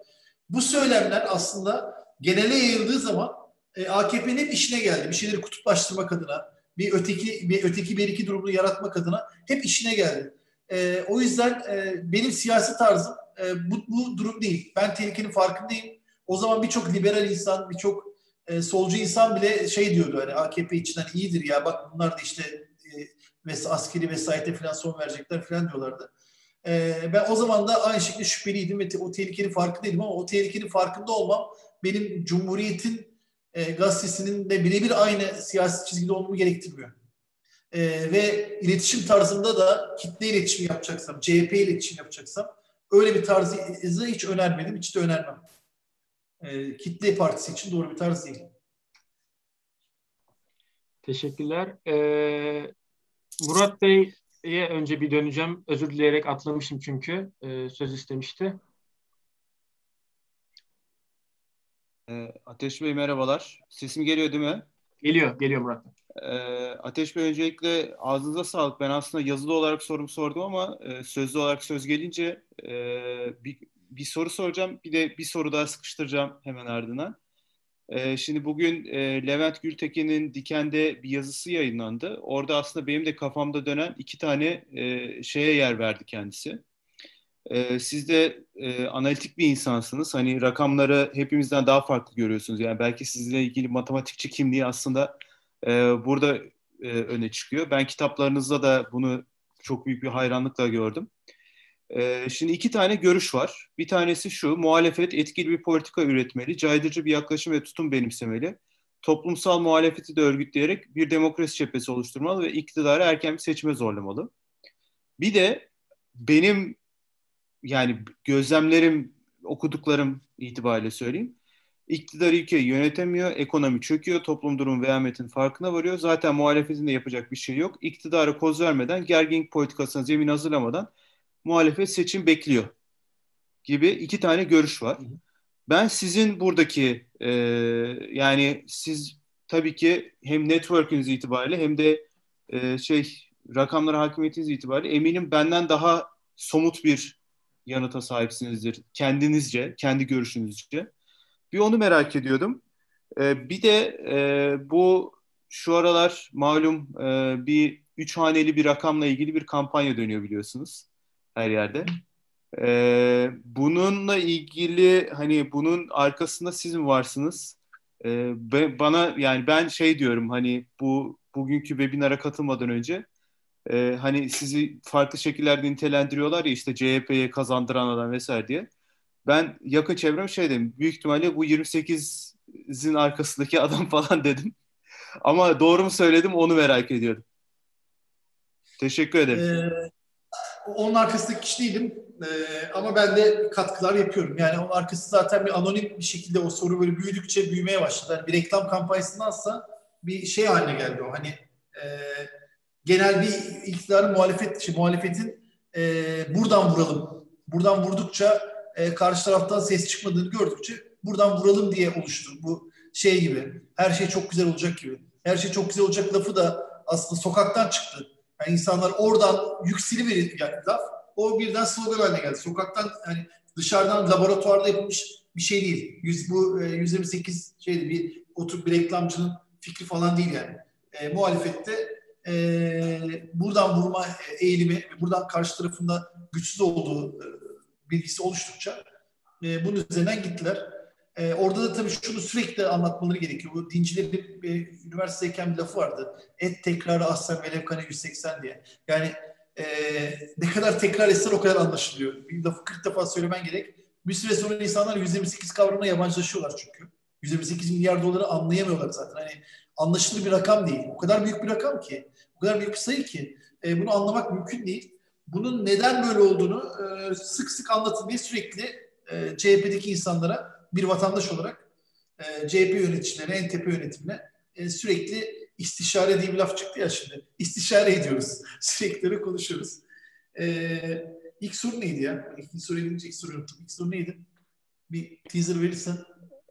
Bu söylemler aslında genele yayıldığı zaman e, AKP'nin işine geldi. Bir şeyleri kutuplaştırmak adına, bir öteki bir öteki bir iki durumunu yaratmak adına hep işine geldi. E, o yüzden e, benim siyasi tarzım e, bu, bu durum değil. Ben tehlikenin farkındayım. O zaman birçok liberal insan, birçok e, solcu insan bile şey diyordu hani AKP içinden iyidir ya bak bunlar da işte e, askeri vesayete falan son verecekler falan diyorlardı. E, ben o zaman da aynı şekilde şüpheliydim ve te, o tehlikenin farkındaydım ama o tehlikenin farkında olmam benim Cumhuriyet'in e, gazetesinin de birebir aynı siyasi çizgide olmamı gerektirmiyor. E, ve iletişim tarzında da kitle iletişim yapacaksam, CHP iletişim yapacaksam öyle bir tarzı hiç önermedim, hiç de önermem. E, kitle partisi için doğru bir tarz değil. Teşekkürler. Ee, Murat Bey'e önce bir döneceğim. Özür dileyerek atlamışım çünkü. Ee, söz istemişti. Ee, Ateş Bey merhabalar. Sesim geliyor değil mi? Geliyor, geliyor Murat Bey. Ee, Ateş Bey öncelikle ağzınıza sağlık. Ben aslında yazılı olarak sorum sordum ama e, sözlü olarak söz gelince e, bir, bir soru soracağım. Bir de bir soru daha sıkıştıracağım hemen ardına. E, şimdi bugün e, Levent Gültekin'in Diken'de bir yazısı yayınlandı. Orada aslında benim de kafamda dönen iki tane e, şeye yer verdi kendisi. E, siz de e, analitik bir insansınız. Hani rakamları hepimizden daha farklı görüyorsunuz. Yani belki sizinle ilgili matematikçi kimliği aslında e, burada e, öne çıkıyor. Ben kitaplarınızda da bunu çok büyük bir hayranlıkla gördüm. E, şimdi iki tane görüş var. Bir tanesi şu, muhalefet etkili bir politika üretmeli, caydırıcı bir yaklaşım ve tutum benimsemeli. Toplumsal muhalefeti de örgütleyerek bir demokrasi cephesi oluşturmalı ve iktidarı erken bir seçime zorlamalı. Bir de benim yani gözlemlerim, okuduklarım itibariyle söyleyeyim. İktidar ülkeyi yönetemiyor, ekonomi çöküyor, toplum durum vehametin farkına varıyor. Zaten muhalefetin de yapacak bir şey yok. İktidara koz vermeden, gerginlik politikasına zemin hazırlamadan muhalefet seçim bekliyor gibi iki tane görüş var. Ben sizin buradaki e, yani siz tabii ki hem network'ünüz itibariyle hem de e, şey rakamlara hakimiyetiniz itibariyle eminim benden daha somut bir yanıta sahipsinizdir kendinizce, kendi görüşünüzce. Bir onu merak ediyordum. E, bir de e, bu şu aralar malum e, bir üç haneli bir rakamla ilgili bir kampanya dönüyor biliyorsunuz her yerde. Ee, bununla ilgili hani bunun arkasında siz mi varsınız? Ee, bana yani ben şey diyorum hani bu bugünkü webinara katılmadan önce e, hani sizi farklı şekillerde nitelendiriyorlar ya işte CHP'ye kazandıran adam vesaire diye. Ben yakın çevrem şey dedim büyük ihtimalle bu 28'in arkasındaki adam [laughs] falan dedim. Ama doğru mu söyledim onu merak ediyordum. Teşekkür ederim. Ee, onun arkasındaki kişi değilim. Ee, ama ben de katkılar yapıyorum. Yani onun arkası zaten bir anonim bir şekilde o soru böyle büyüdükçe büyümeye başladı. Yani bir reklam kampanyasındansa bir şey haline geldi o. Hani e, genel bir iktidarın muhalefet, şey, muhalefetin e, buradan vuralım. Buradan vurdukça e, karşı taraftan ses çıkmadığını gördükçe buradan vuralım diye oluştu. Bu şey gibi. Her şey çok güzel olacak gibi. Her şey çok güzel olacak lafı da aslında sokaktan çıktı. Yani insanlar oradan yükseli verir yani laf. O birden slogan haline geldi. Sokaktan hani dışarıdan laboratuvarda yapılmış bir şey değil. Yüz, bu e, 128 şeydi bir oturup bir reklamcının fikri falan değil yani. E, muhalefette e, buradan vurma eğilimi, buradan karşı tarafında güçsüz olduğu e, bilgisi oluştukça e, bunun üzerinden gittiler. E, orada da tabii şunu sürekli anlatmaları gerekiyor. Bu dincilerin e, üniversiteyken bir lafı vardı. Et tekrarı ahsen velev kane 180 diye. Yani e, ne kadar tekrar etsen o kadar anlaşılıyor. Bir lafı 40 defa söylemen gerek. Bir süre sonra insanlar 128 kavramına yabancılaşıyorlar çünkü. 128 milyar doları anlayamıyorlar zaten. Hani anlaşılır bir rakam değil. O kadar büyük bir rakam ki. O kadar büyük bir sayı ki. E, bunu anlamak mümkün değil. Bunun neden böyle olduğunu e, sık sık anlatın diye sürekli e, CHP'deki insanlara bir vatandaş olarak e, CHP yöneticilerine, en tepe yönetimine e, sürekli istişare diye bir laf çıktı ya şimdi. İstişare ediyoruz. [laughs] Sürekli konuşuyoruz. E, ilk soru neydi ya? İlk soru gelince ilk soru unuttum. İlk soru neydi? Bir teaser verirsen.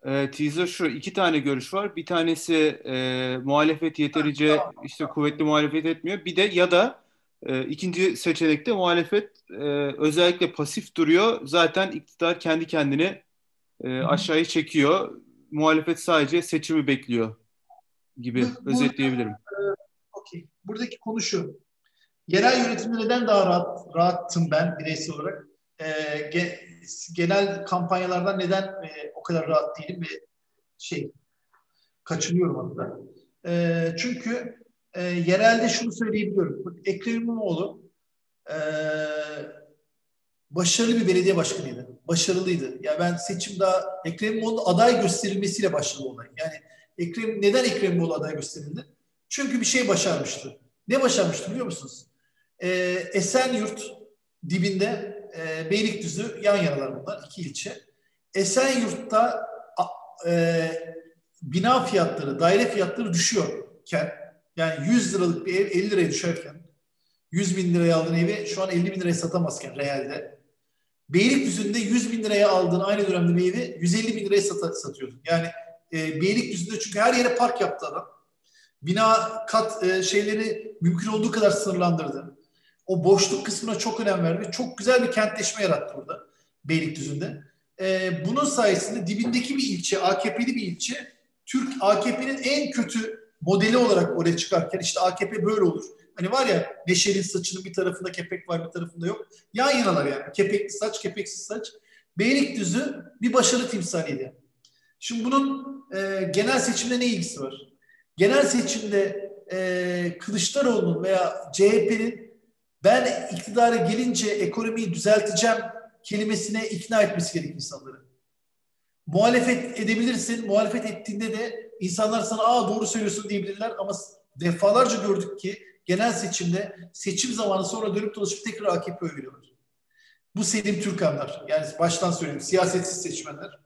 E, teaser şu iki tane görüş var. Bir tanesi e, muhalefet yeterince işte kuvvetli muhalefet etmiyor. Bir de ya da e, ikinci seçenekte muhalefet e, özellikle pasif duruyor. Zaten iktidar kendi kendine e, aşağıya çekiyor. Muhalefet sadece seçimi bekliyor gibi bu, özetleyebilirim. E, Okey. Buradaki konu şu. Yerel yönetimde neden daha rahat, rahattım ben bireysel olarak? E, ge, genel kampanyalardan neden e, o kadar rahat değilim ve şey kaçınıyorum hatta. E, çünkü e, yerelde şunu söyleyebiliyorum. Ekrem İmamoğlu e, başarılı bir belediye başkanıydı. Başarılıydı. Ya yani ben seçim daha Ekrem İmamoğlu aday gösterilmesiyle başladı olay. Yani Ekrem neden Ekrem İmamoğlu aday gösterildi? Çünkü bir şey başarmıştı. Ne başarmıştı biliyor musunuz? Ee, Esenyurt dibinde e, Beylikdüzü yan yanalar bunlar. iki ilçe. Esenyurt'ta e, bina fiyatları, daire fiyatları düşüyorken yani 100 liralık bir ev 50 liraya düşerken 100 bin liraya aldığın evi şu an 50 bin liraya satamazken realde Beylikdüzü'nde 100 bin liraya aldığın aynı dönemde bir evi 150 bin liraya sat satıyordun. Yani e, Beylikdüzü'nde çünkü her yere park yaptı adam. Bina kat e, şeyleri mümkün olduğu kadar sınırlandırdı. O boşluk kısmına çok önem verdi. Çok güzel bir kentleşme yarattı burada Beylikdüzü'nde. E, bunun sayesinde dibindeki bir ilçe, AKP'li bir ilçe, Türk AKP'nin en kötü modeli olarak oraya çıkarken işte AKP böyle olur. Hani var ya Neşeli saçının bir tarafında kepek var bir tarafında yok. Yan yanalar yani. Kepekli saç, kepeksiz saç. Beylikdüzü bir başarı timsaliydi. Şimdi bunun e, genel seçimde ne ilgisi var? Genel seçimde e, Kılıçdaroğlu'nun veya CHP'nin ben iktidara gelince ekonomiyi düzelteceğim kelimesine ikna etmesi gerekir insanları. Muhalefet edebilirsin. Muhalefet ettiğinde de insanlar sana aa doğru söylüyorsun diyebilirler ama defalarca gördük ki genel seçimde seçim zamanı sonra dönüp dolaşıp tekrar AKP oy veriyorlar. Bu Selim Türkanlar. Yani baştan söyleyeyim siyasetsiz seçmenler.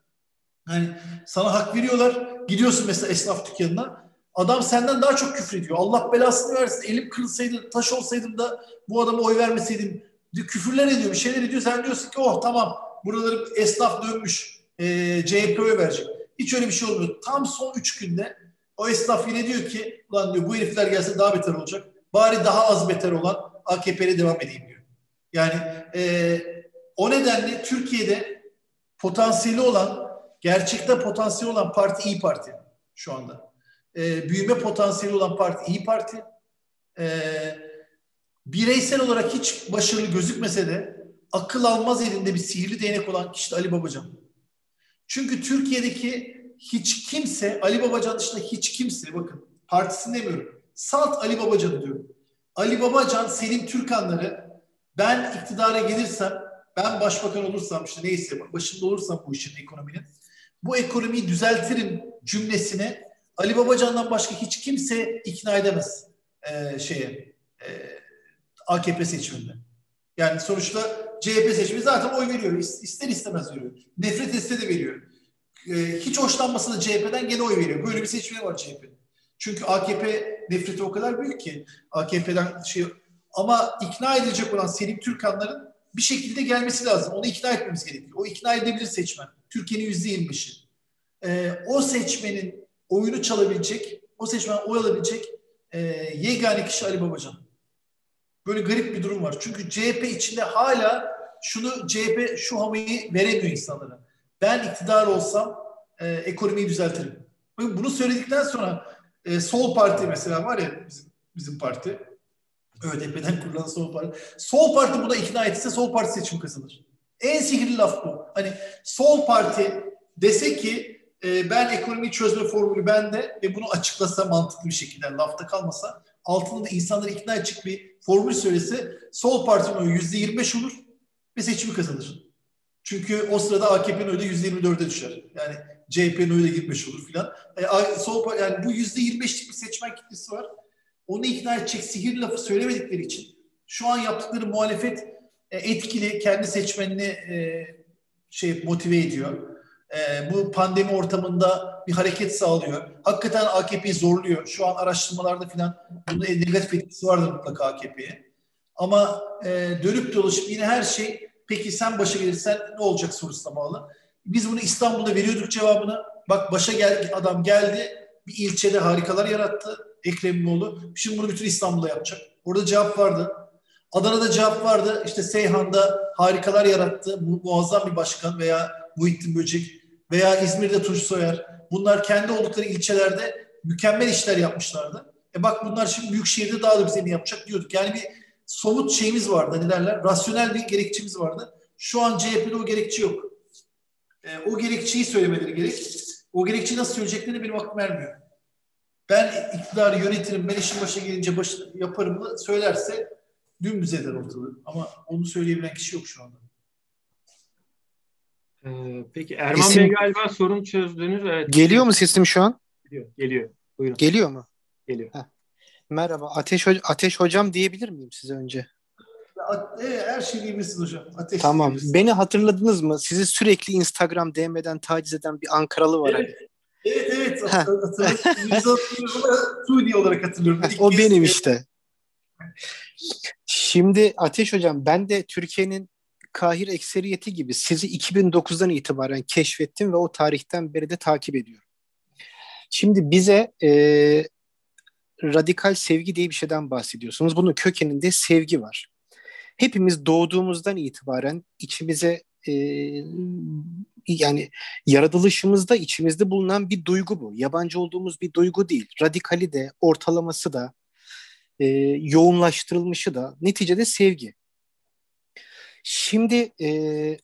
Yani sana hak veriyorlar. Gidiyorsun mesela esnaf dükkanına. Adam senden daha çok küfür ediyor. Allah belasını versin. Elim kırılsaydı, taş olsaydım da bu adama oy vermeseydim. Küfürler ediyor, bir şeyler ediyor. Sen diyorsun ki oh tamam buraları esnaf dönmüş. E, CHP oy verecek. Hiç öyle bir şey olmuyor. Tam son üç günde o esnaf yine diyor ki ulan diyor bu herifler gelse daha beter olacak. Bari daha az beter olan AKP'ye devam edeyim diyor. Yani e, o nedenle Türkiye'de potansiyeli olan, gerçekte potansiyeli olan parti İyi Parti şu anda. E, büyüme potansiyeli olan parti İyi Parti. E, bireysel olarak hiç başarılı gözükmese de akıl almaz elinde bir sihirli değnek olan kişi de Ali Babacan. Çünkü Türkiye'deki hiç kimse, Ali Babacan dışında hiç kimse, bakın partisini demiyorum, salt Ali Babacan'ı diyorum. Ali Babacan, Selim Türkanları ben iktidara gelirsem, ben başbakan olursam işte neyse başında olursam bu işin, ekonominin, bu ekonomiyi düzeltirim cümlesine Ali Babacan'dan başka hiç kimse ikna edemez e, şeye e, AKP seçiminde. Yani sonuçta CHP seçimi zaten oy veriyor. İster istemez veriyor. Nefret etse de veriyor. Ee, hiç hoşlanmasa da CHP'den gene oy veriyor. Böyle bir seçmeni var CHP'nin. Çünkü AKP nefreti o kadar büyük ki AKP'den şey ama ikna edilecek olan Selim Türkanların bir şekilde gelmesi lazım. Onu ikna etmemiz gerekiyor. O ikna edebilir seçmen. Türkiye'nin yüzde yirmişi. Ee, o seçmenin oyunu çalabilecek, o seçmen oy alabilecek e, yegane kişi Ali Babacan. Böyle garip bir durum var. Çünkü CHP içinde hala şunu CHP şu havayı veremiyor insanlara. Ben iktidar olsam e, ekonomiyi düzeltirim. Bunu söyledikten sonra e, Sol Parti mesela var ya bizim, bizim parti. ÖDP'den kurulan Sol Parti. Sol Parti buna ikna etse Sol Parti seçim kazanır. En sihirli laf bu. Hani Sol Parti dese ki e, ben ekonomiyi çözme formülü bende ve bunu açıklasa mantıklı bir şekilde lafta kalmasa altında da insanları ikna edecek bir formül söylese Sol Parti'nin oyu yüzde yirmi beş olur ve seçimi kazanır. Çünkü o sırada AKP'nin oyu da yüzde yirmi dörde düşer. Yani CHP'nin oyu da yirmi beş olur filan. E, sol, yani bu yüzde yirmi beşlik bir seçmen kitlesi var. Onu ikna edecek sihir lafı söylemedikleri için şu an yaptıkları muhalefet e, etkili, kendi seçmenini e, şey motive ediyor e, bu pandemi ortamında bir hareket sağlıyor. Hakikaten AKP'yi zorluyor. Şu an araştırmalarda filan bunun negatif etkisi vardır mutlaka AKP'ye. Ama e, dönüp dolaşıp yine her şey peki sen başa gelirsen ne olacak sorusuna bağlı. Biz bunu İstanbul'da veriyorduk cevabını. Bak başa gel, adam geldi bir ilçede harikalar yarattı Ekrem İmamoğlu. Şimdi bunu bütün İstanbul'da yapacak. Orada cevap vardı. Adana'da cevap vardı. İşte Seyhan'da harikalar yarattı. Mu muazzam bir başkan veya Muhittin Böcek veya İzmir'de Tunç Soyer. Bunlar kendi oldukları ilçelerde mükemmel işler yapmışlardı. E bak bunlar şimdi büyük şehirde daha da güzelini yapacak diyorduk. Yani bir somut şeyimiz vardı ne derler? Rasyonel bir gerekçemiz vardı. Şu an CHP'de o gerekçe yok. E, o gerekçeyi söylemeleri gerek. O gerekçeyi nasıl söyleyeceklerini benim aklım ermiyor. Ben iktidarı yönetirim, ben işin başa gelince baş, yaparım da söylerse dümdüz eder ortalığı. Ama onu söyleyebilen kişi yok şu anda. Ee, peki Erman Bey galiba sorun çözdünüz. Evet. Geliyor mu sesim şu an? Geliyor. Geliyor. Buyurun. Geliyor mu? Geliyor. Heh. Merhaba. Ateş Ateş hocam diyebilir miyim size önce? Evet, her şeyi diyebilirsiniz hocam. Ateş tamam. Beni hatırladınız mı? Sizi sürekli Instagram DM'den taciz eden bir Ankaralı var. Evet. Evet evet hatırlıyorum. Suudi [laughs] olarak hatırlıyorum. o benim işte. Şimdi Ateş Hocam ben de Türkiye'nin Kahir ekseriyeti gibi sizi 2009'dan itibaren keşfettim ve o tarihten beri de takip ediyorum. Şimdi bize e, radikal sevgi diye bir şeyden bahsediyorsunuz. Bunun kökeninde sevgi var. Hepimiz doğduğumuzdan itibaren içimize e, yani yaratılışımızda içimizde bulunan bir duygu bu. Yabancı olduğumuz bir duygu değil. Radikali de, ortalaması da, e, yoğunlaştırılmışı da neticede sevgi. Şimdi e,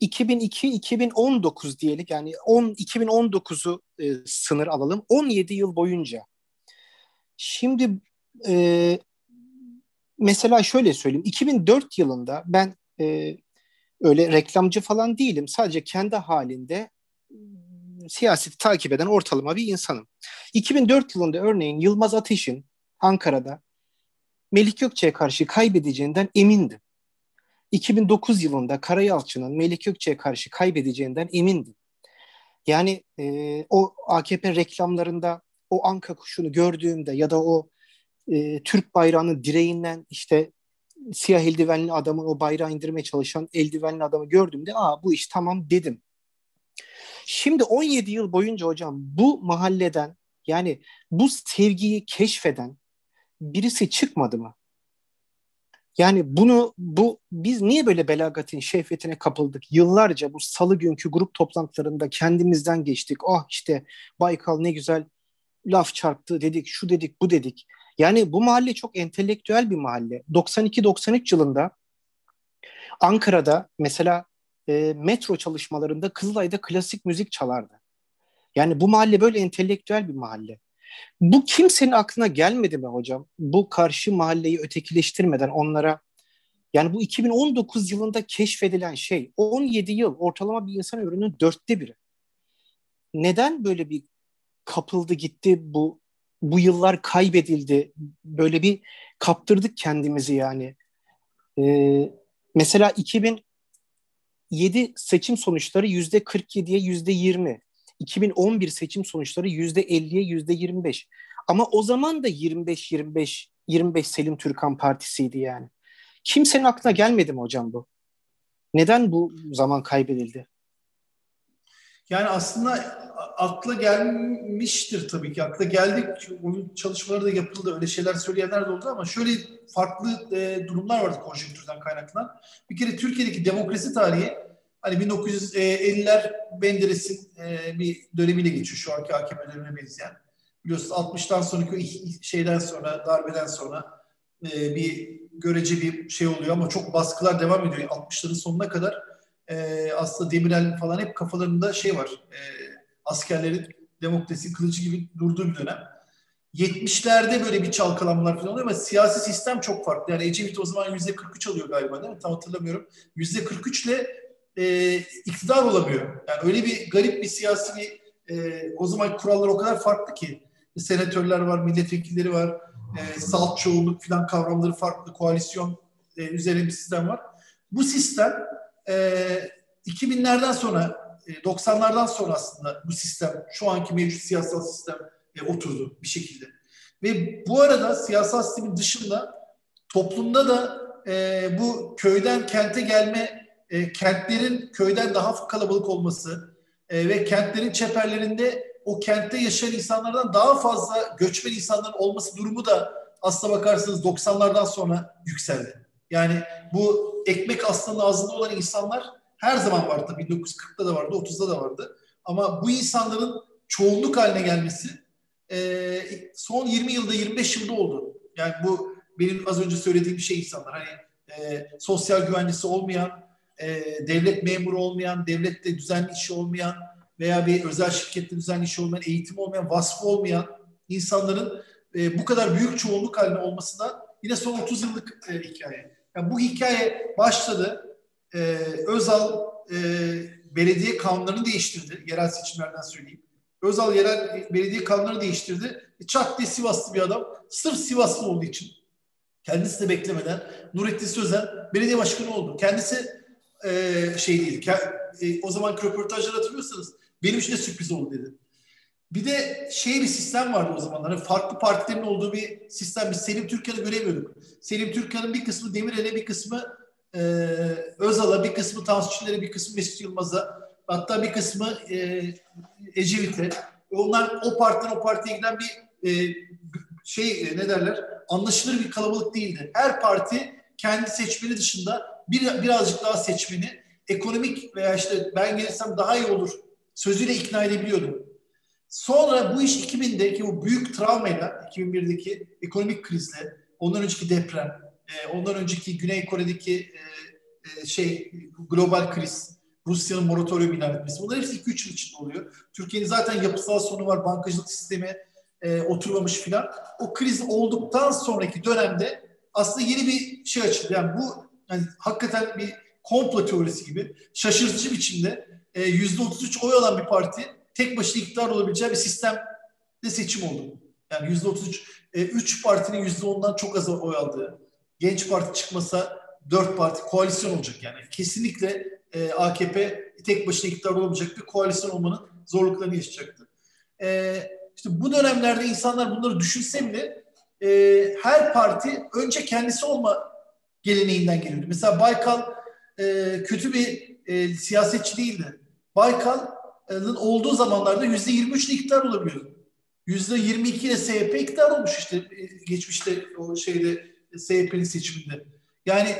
2002-2019 diyelim yani 10 2019'u e, sınır alalım. 17 yıl boyunca. Şimdi e, mesela şöyle söyleyeyim. 2004 yılında ben e, öyle reklamcı falan değilim. Sadece kendi halinde siyaseti takip eden ortalama bir insanım. 2004 yılında örneğin Yılmaz Ateş'in Ankara'da Melik Gökçe'ye karşı kaybedeceğinden emindim. 2009 yılında Karayalçı'nın Melik Gökçe'ye karşı kaybedeceğinden emindim. Yani e, o AKP reklamlarında o anka kuşunu gördüğümde ya da o e, Türk bayrağının direğinden işte siyah eldivenli adamı o bayrağı indirmeye çalışan eldivenli adamı gördüğümde aa bu iş tamam dedim. Şimdi 17 yıl boyunca hocam bu mahalleden yani bu sevgiyi keşfeden birisi çıkmadı mı? Yani bunu bu biz niye böyle belagatin şehvetine kapıldık? Yıllarca bu salı günkü grup toplantılarında kendimizden geçtik. Oh işte Baykal ne güzel laf çarptı dedik, şu dedik, bu dedik. Yani bu mahalle çok entelektüel bir mahalle. 92-93 yılında Ankara'da mesela e, metro çalışmalarında Kızılay'da klasik müzik çalardı. Yani bu mahalle böyle entelektüel bir mahalle. Bu kimsenin aklına gelmedi mi hocam? Bu karşı mahalleyi ötekileştirmeden onlara yani bu 2019 yılında keşfedilen şey 17 yıl ortalama bir insan ömrünün dörtte biri. Neden böyle bir kapıldı gitti bu bu yıllar kaybedildi. Böyle bir kaptırdık kendimizi yani. Ee, mesela 2007 seçim sonuçları yüzde 47'ye yüzde 20. 2011 seçim sonuçları yüzde 50'ye yüzde 25. Ama o zaman da 25 25 25 Selim Türkan Partisi'ydi yani. Kimsenin aklına gelmedi mi hocam bu? Neden bu zaman kaybedildi? Yani aslında akla gelmiştir tabii ki. Akla geldik. Onun çalışmaları da yapıldı. Öyle şeyler söyleyenler de oldu ama şöyle farklı e, durumlar vardı konjonktürden kaynaklanan. Bir kere Türkiye'deki demokrasi tarihi hani 1950'ler Menderes'in e, bir dönemiyle geçiyor. Şu anki AKP dönemine benzeyen. Biliyorsunuz 60'tan sonraki şeyden sonra, darbeden sonra e, bir görece bir şey oluyor ama çok baskılar devam ediyor. 60'ların sonuna kadar e, aslında Demirel falan hep kafalarında şey var. E, askerlerin demokrasi kılıcı gibi durduğu bir dönem. 70'lerde böyle bir çalkalanmalar falan oluyor ama siyasi sistem çok farklı. Yani Ecevit o zaman %43 alıyor galiba değil mi? Tam hatırlamıyorum. %43 ile e, iktidar olamıyor. Yani öyle bir garip bir siyasi bir e, o zaman kurallar o kadar farklı ki. Senatörler var, milletvekilleri var, e, salt çoğunluk falan kavramları farklı, koalisyon e, üzerine bir sistem var. Bu sistem e, 2000'lerden sonra, e, 90'lardan sonra aslında bu sistem, şu anki mevcut siyasal sistem e, oturdu bir şekilde. Ve bu arada siyasal sistemin dışında toplumda da e, bu köyden kente gelme, e, kentlerin köyden daha kalabalık olması e, ve kentlerin çeperlerinde o kentte yaşayan insanlardan daha fazla göçmen insanların olması durumu da aslına bakarsanız 90'lardan sonra yükseldi. Yani bu ekmek aslında ağzında olan insanlar her zaman vardı. 1940'ta da vardı, 30'da da vardı. Ama bu insanların çoğunluk haline gelmesi e, son 20 yılda, 25 yılda oldu. Yani bu benim az önce söylediğim şey insanlar. Hani e, sosyal güvencesi olmayan, e, devlet memuru olmayan, devlette düzenli işi olmayan veya bir özel şirkette düzenli işi olmayan, eğitim olmayan, vasfı olmayan insanların e, bu kadar büyük çoğunluk haline olması yine son 30 yıllık e, hikaye. Yani bu hikaye başladı. E, Özal e, belediye kanunlarını değiştirdi. Yerel seçimlerden söyleyeyim. Özal yerel belediye kanunlarını değiştirdi. E, çat diye Sivaslı bir adam. Sırf Sivaslı olduğu için kendisi de beklemeden Nurettin Sözen belediye başkanı oldu. Kendisi e, şey değil. E, o zaman röportajları hatırlıyorsanız benim için de sürpriz oldu dedi. Bir de şey bir sistem vardı o zamanlar. Hani farklı partilerin olduğu bir sistem. Biz Selim Türkan'ı göremiyorduk. Selim Türkan'ın bir kısmı Demirel'e, bir kısmı e, Özal'a, bir kısmı Tansu Çiller'e, bir kısmı Mesut Yılmaz'a, hatta bir kısmı e, Ecevit'e. Onlar o partiden o partiye giden bir e, şey e, ne derler anlaşılır bir kalabalık değildi. Her parti kendi seçmeni dışında bir, birazcık daha seçmeni ekonomik veya işte ben gelirsem daha iyi olur sözüyle ikna edebiliyordu. Sonra bu iş 2000'deki bu büyük travmayla 2001'deki ekonomik krizle ondan önceki deprem, e, ondan önceki Güney Kore'deki e, e, şey global kriz, Rusya'nın moratorium ilan etmesi. Bunlar hepsi 2-3 yıl içinde oluyor. Türkiye'nin zaten yapısal sorunu var, bankacılık sistemi e, oturmamış filan. O kriz olduktan sonraki dönemde aslında yeni bir şey açıldı. Yani bu yani hakikaten bir komplo teorisi gibi şaşırtıcı biçimde e, %33 oy alan bir parti tek başına iktidar olabileceği bir sistemde seçim oldu. Yani yüzde 33, e, üç partinin yüzde ondan çok az oy aldığı, genç parti çıkmasa dört parti koalisyon olacak yani. Kesinlikle e, AKP tek başına iktidar olamayacak bir koalisyon olmanın zorluklarını yaşayacaktı. E, işte bu dönemlerde insanlar bunları düşünse bile her parti önce kendisi olma geleneğinden geliyordu. Mesela Baykal e, kötü bir e, siyasetçi değildi. Baykal olduğu zamanlarda yüzde 23 ile iktidar olabiliyordu. Yüzde 22 ile SHP iktidar olmuş işte e, geçmişte o şeyde SHP'nin seçiminde. Yani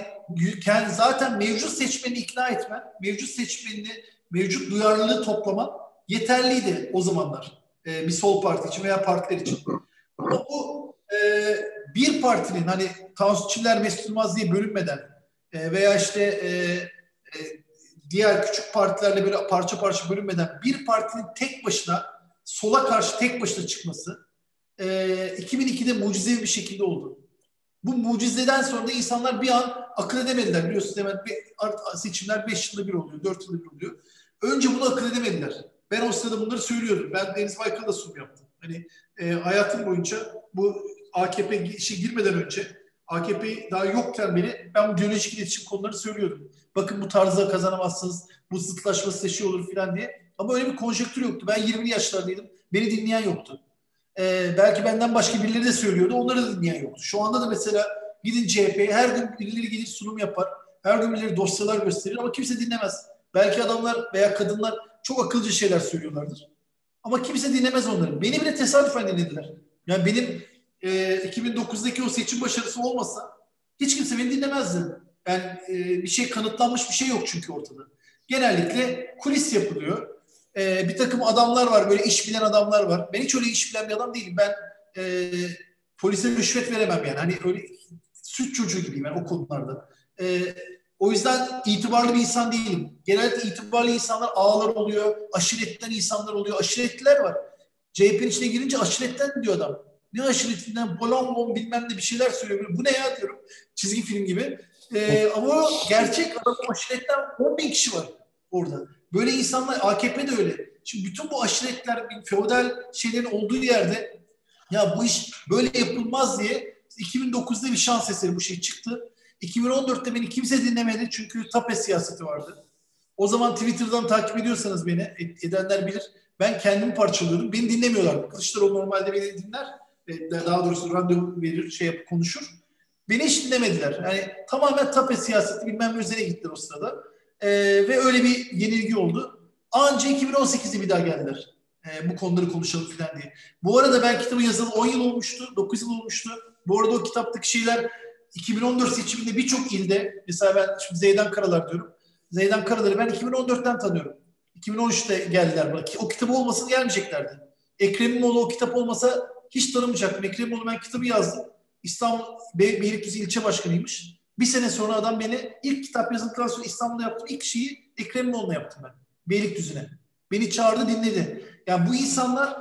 zaten mevcut seçmeni ikna etmen, mevcut seçmenini, mevcut duyarlılığı toplaman yeterliydi o zamanlar. E, bir sol parti için veya partiler için. Ama bu e, bir partinin hani Tansu Çiller Mesut Yılmaz diye bölünmeden e, veya işte e, e, diğer küçük partilerle böyle parça parça bölünmeden bir partinin tek başına sola karşı tek başına çıkması e, 2002'de mucizevi bir şekilde oldu. Bu mucizeden sonra da insanlar bir an akıl edemediler. Biliyorsunuz hemen seçimler 5 yılda bir oluyor, 4 yılda bir oluyor. Önce bunu akıl edemediler. Ben o sırada bunları söylüyordum. Ben Deniz Baykal'da sunum yaptım. Hani e, hayatım boyunca bu AKP işe girmeden önce AKP daha yokken beri ben bu biyolojik iletişim konularını söylüyordum. Bakın bu tarzda kazanamazsınız, bu zıtlaşma size şey olur falan diye. Ama öyle bir konjektür yoktu. Ben 20'li yaşlardaydım. Beni dinleyen yoktu. Ee, belki benden başka birileri de söylüyordu. Onları da dinleyen yoktu. Şu anda da mesela gidin CHP'ye her gün birileri gelir sunum yapar. Her gün birileri dosyalar gösterir ama kimse dinlemez. Belki adamlar veya kadınlar çok akılcı şeyler söylüyorlardır. Ama kimse dinlemez onları. Beni bile tesadüfen dinlediler. Yani benim e, 2009'daki o seçim başarısı olmasa hiç kimse beni dinlemezdi. Yani e, bir şey kanıtlanmış bir şey yok çünkü ortada. Genellikle kulis yapılıyor. E, bir takım adamlar var böyle iş bilen adamlar var. Ben hiç öyle iş bilen bir adam değilim. Ben e, polise rüşvet veremem yani. Hani öyle süt çocuğu gibiyim yani o konularda. E, o yüzden itibarlı bir insan değilim. Genellikle itibarlı insanlar ağlar oluyor, aşiretten insanlar oluyor. Aşiretliler var. CHP'nin içine girince aşiretten diyor adam. Ne aşiretinden bolon bom bilmem ne bir şeyler söylüyor. Bu ne ya diyorum. Çizgi film gibi. Ee, ama gerçek adamın aşiretten 10 bin kişi var orada. Böyle insanlar AKP de öyle. Şimdi bütün bu aşiretler, feodal şeylerin olduğu yerde ya bu iş böyle yapılmaz diye 2009'da bir şans eseri bu şey çıktı. 2014'te beni kimse dinlemedi çünkü tape siyaseti vardı. O zaman Twitter'dan takip ediyorsanız beni, edenler bilir. Ben kendimi parçalıyordum. Beni dinlemiyorlar. Kılıçdaroğlu normalde beni dinler. E, daha doğrusu randevu verir, şey yapıp konuşur. Beni hiç dinlemediler. Yani tamamen tape siyaseti bilmem ne gittiler o sırada. Ee, ve öyle bir yenilgi oldu. Anca 2018'de bir daha geldiler. Ee, bu konuları konuşalım falan diye. Bu arada ben kitabı yazılı 10 yıl olmuştu, 9 yıl olmuştu. Bu arada o kitaptaki şeyler 2014 seçiminde birçok ilde, mesela ben şimdi Zeydan Karalar diyorum. Zeydan Karalar'ı ben 2014'ten tanıyorum. 2013'te geldiler bana. O kitabı olmasın gelmeyeceklerdi. Ekrem İmamoğlu o kitap olmasa hiç tanımayacaktım. Ekrem İmamoğlu ben kitabı yazdım. İstanbul Bey Beylikdüzü ilçe başkanıymış. Bir sene sonra adam beni ilk kitap yazıldıktan sonra İstanbul'da yaptım. ilk şeyi Ekrem İmamoğlu'na yaptım ben. Beylikdüzü'ne. Beni çağırdı dinledi. Yani bu insanlar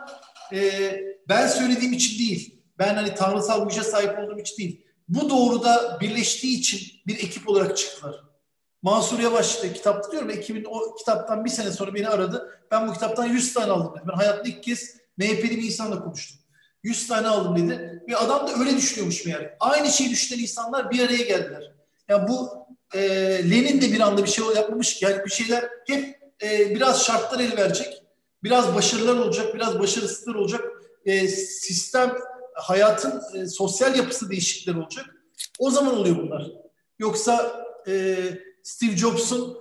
e, ben söylediğim için değil. Ben hani tanrısal güce sahip olduğum için değil. Bu doğruda birleştiği için bir ekip olarak çıktılar. Mansur Yavaş da kitapta diyorum 2000 o kitaptan bir sene sonra beni aradı. Ben bu kitaptan 100 tane aldım. Ben hayatımda ilk kez MHP'li bir insanla konuştum. 100 tane aldım dedi. Ve adam da öyle düşünüyormuş meğer. Aynı şeyi düşünen insanlar bir araya geldiler. Yani bu e, Lenin de bir anda bir şey yapmamış. Yani bir şeyler hep e, biraz şartlar el verecek. Biraz başarılar olacak, biraz başarısızlar olacak. E, sistem, hayatın e, sosyal yapısı değişiklikler olacak. O zaman oluyor bunlar. Yoksa e, Steve Jobs'un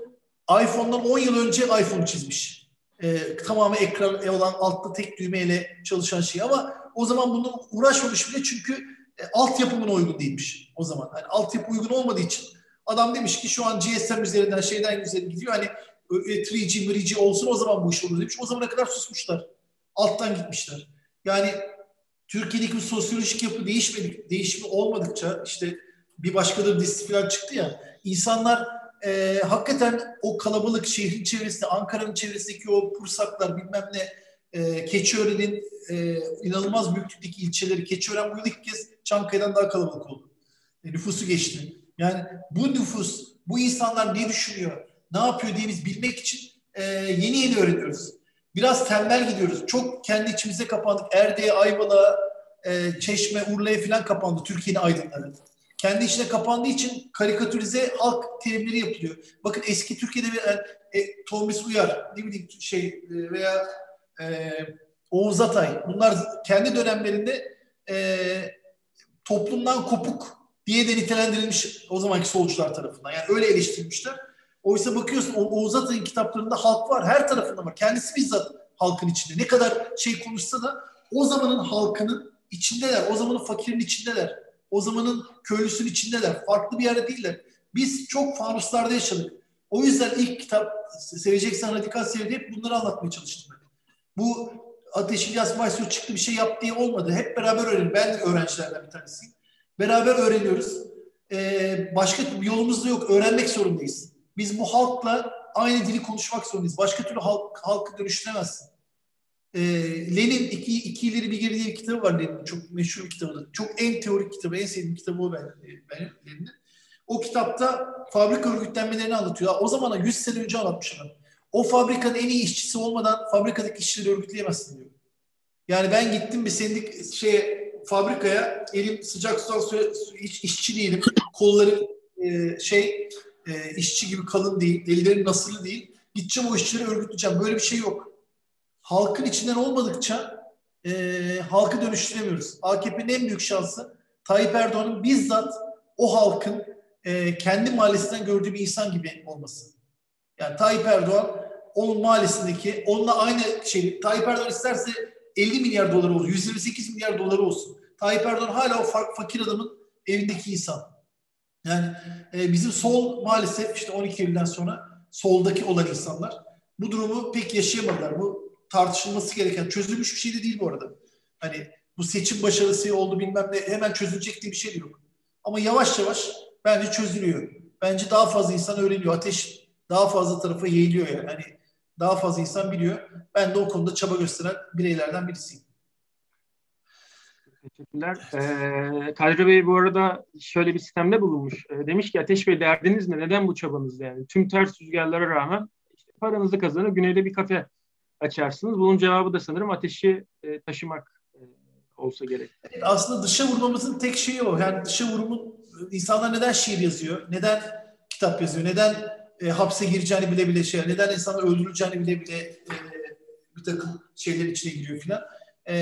iPhone'dan 10 yıl önce iPhone çizmiş. E, tamamı ekran olan altta tek düğmeyle çalışan şey ama o zaman bunu uğraşmamış bile çünkü e, altyapımına uygun değilmiş o zaman. Yani altyapı uygun olmadığı için adam demiş ki şu an GSM üzerinden şeyden güzel gidiyor hani 3G, 3G olsun o zaman bu iş olur demiş. O zamana kadar susmuşlar. Alttan gitmişler. Yani Türkiye'deki bu sosyolojik yapı değişmedik, değişimi olmadıkça işte bir başka da disiplin çıktı ya insanlar e, hakikaten o kalabalık şehrin çevresinde Ankara'nın çevresindeki o pursaklar bilmem ne e, Keçiören'in e, inanılmaz büyüklükteki ilçeleri Keçiören bu yıl ilk kez Çankaya'dan daha kalabalık oldu. E, nüfusu geçti. Yani bu nüfus, bu insanlar ne düşünüyor, ne yapıyor diye biz bilmek için e, yeni yeni öğreniyoruz. Biraz tembel gidiyoruz. Çok kendi içimize kapandık. Erde'ye, Ayvalık'a, e, Çeşme, Urla'ya falan kapandı Türkiye'nin aydınları. Kendi içine kapandığı için karikatürize halk terimleri yapılıyor. Bakın eski Türkiye'de bir e, Thomas Uyar, ne bileyim şey e, veya e, Oğuz Atay. Bunlar kendi dönemlerinde e, toplumdan kopuk diye de nitelendirilmiş o zamanki solcular tarafından. Yani öyle eleştirilmişler. Oysa bakıyorsun o Oğuz Atay'ın kitaplarında halk var. Her tarafında var. Kendisi bizzat halkın içinde. Ne kadar şey konuşsa da o zamanın halkının içindeler. O zamanın fakirin içindeler. O zamanın köylüsünün içindeler. Farklı bir yerde değiller. Biz çok fanuslarda yaşadık. O yüzden ilk kitap Seveceksen Radikal Sevdi hep bunları anlatmaya çalıştım ben. Bu Ateş İlyas Maysur çıktı bir şey yap diye olmadı. Hep beraber öğrenin. Ben de öğrencilerden bir tanesiyim. Beraber öğreniyoruz. Ee, başka bir yolumuz da yok. Öğrenmek zorundayız. Biz bu halkla aynı dili konuşmak zorundayız. Başka türlü halk, halkı dönüştüremezsin. Ee, Lenin iki, iki ileri bir geri diye bir kitabı var Lenin'in. Çok meşhur bir kitabı. Çok en teorik kitabı, en sevdiğim kitabı o ben, benim Lenin'in. O kitapta fabrika örgütlenmelerini anlatıyor. O zamana 100 sene önce anlatmış adam. O fabrikanın en iyi işçisi olmadan fabrikadaki işçileri örgütleyemezsin diyor. Yani ben gittim bir sendik şey fabrikaya elim sıcak sudan su, hiç işçi değilim. Kolları e, şey e, işçi gibi kalın değil. Ellerim nasırlı değil. Gideceğim o işçileri örgütleyeceğim. Böyle bir şey yok. Halkın içinden olmadıkça e, halkı dönüştüremiyoruz. AKP'nin en büyük şansı Tayyip Erdoğan'ın bizzat o halkın e, kendi mahallesinden gördüğü bir insan gibi olması. Yani Tayyip Erdoğan onun mahallesindeki onunla aynı şey Tayyip Erdoğan isterse 50 milyar dolar olsun, 128 milyar doları olsun. Tayyip Erdoğan hala o fakir adamın evindeki insan. Yani e, bizim sol maalesef işte 12 Eylül'den sonra soldaki olan insanlar bu durumu pek yaşayamadılar. Bu tartışılması gereken, çözülmüş bir şey de değil bu arada. Hani bu seçim başarısı oldu bilmem ne hemen çözülecek diye bir şey yok. Ama yavaş yavaş bence çözülüyor. Bence daha fazla insan öğreniyor. Ateş daha fazla tarafa yayılıyor yani. Hani daha fazla insan biliyor. Ben de o konuda çaba gösteren bireylerden birisiyim. Teşekkürler. Ee, Kadri Bey bu arada şöyle bir sistemde bulunmuş. Ee, demiş ki Ateş Bey derdiniz ne? Neden bu çabanız yani? Tüm ters rüzgarlara rağmen işte paranızı kazanır, güneyde bir kafe açarsınız. Bunun cevabı da sanırım ateşi e, taşımak e, olsa gerek. Evet, aslında dışa vurmamızın tek şeyi o. Yani dışa vurumun insanlar neden şiir yazıyor? Neden kitap yazıyor? Neden e, hapse gireceğini bile bile şey, neden insanı öldürüleceğini bile bile e, bir takım şeyler içine giriyor filan. E,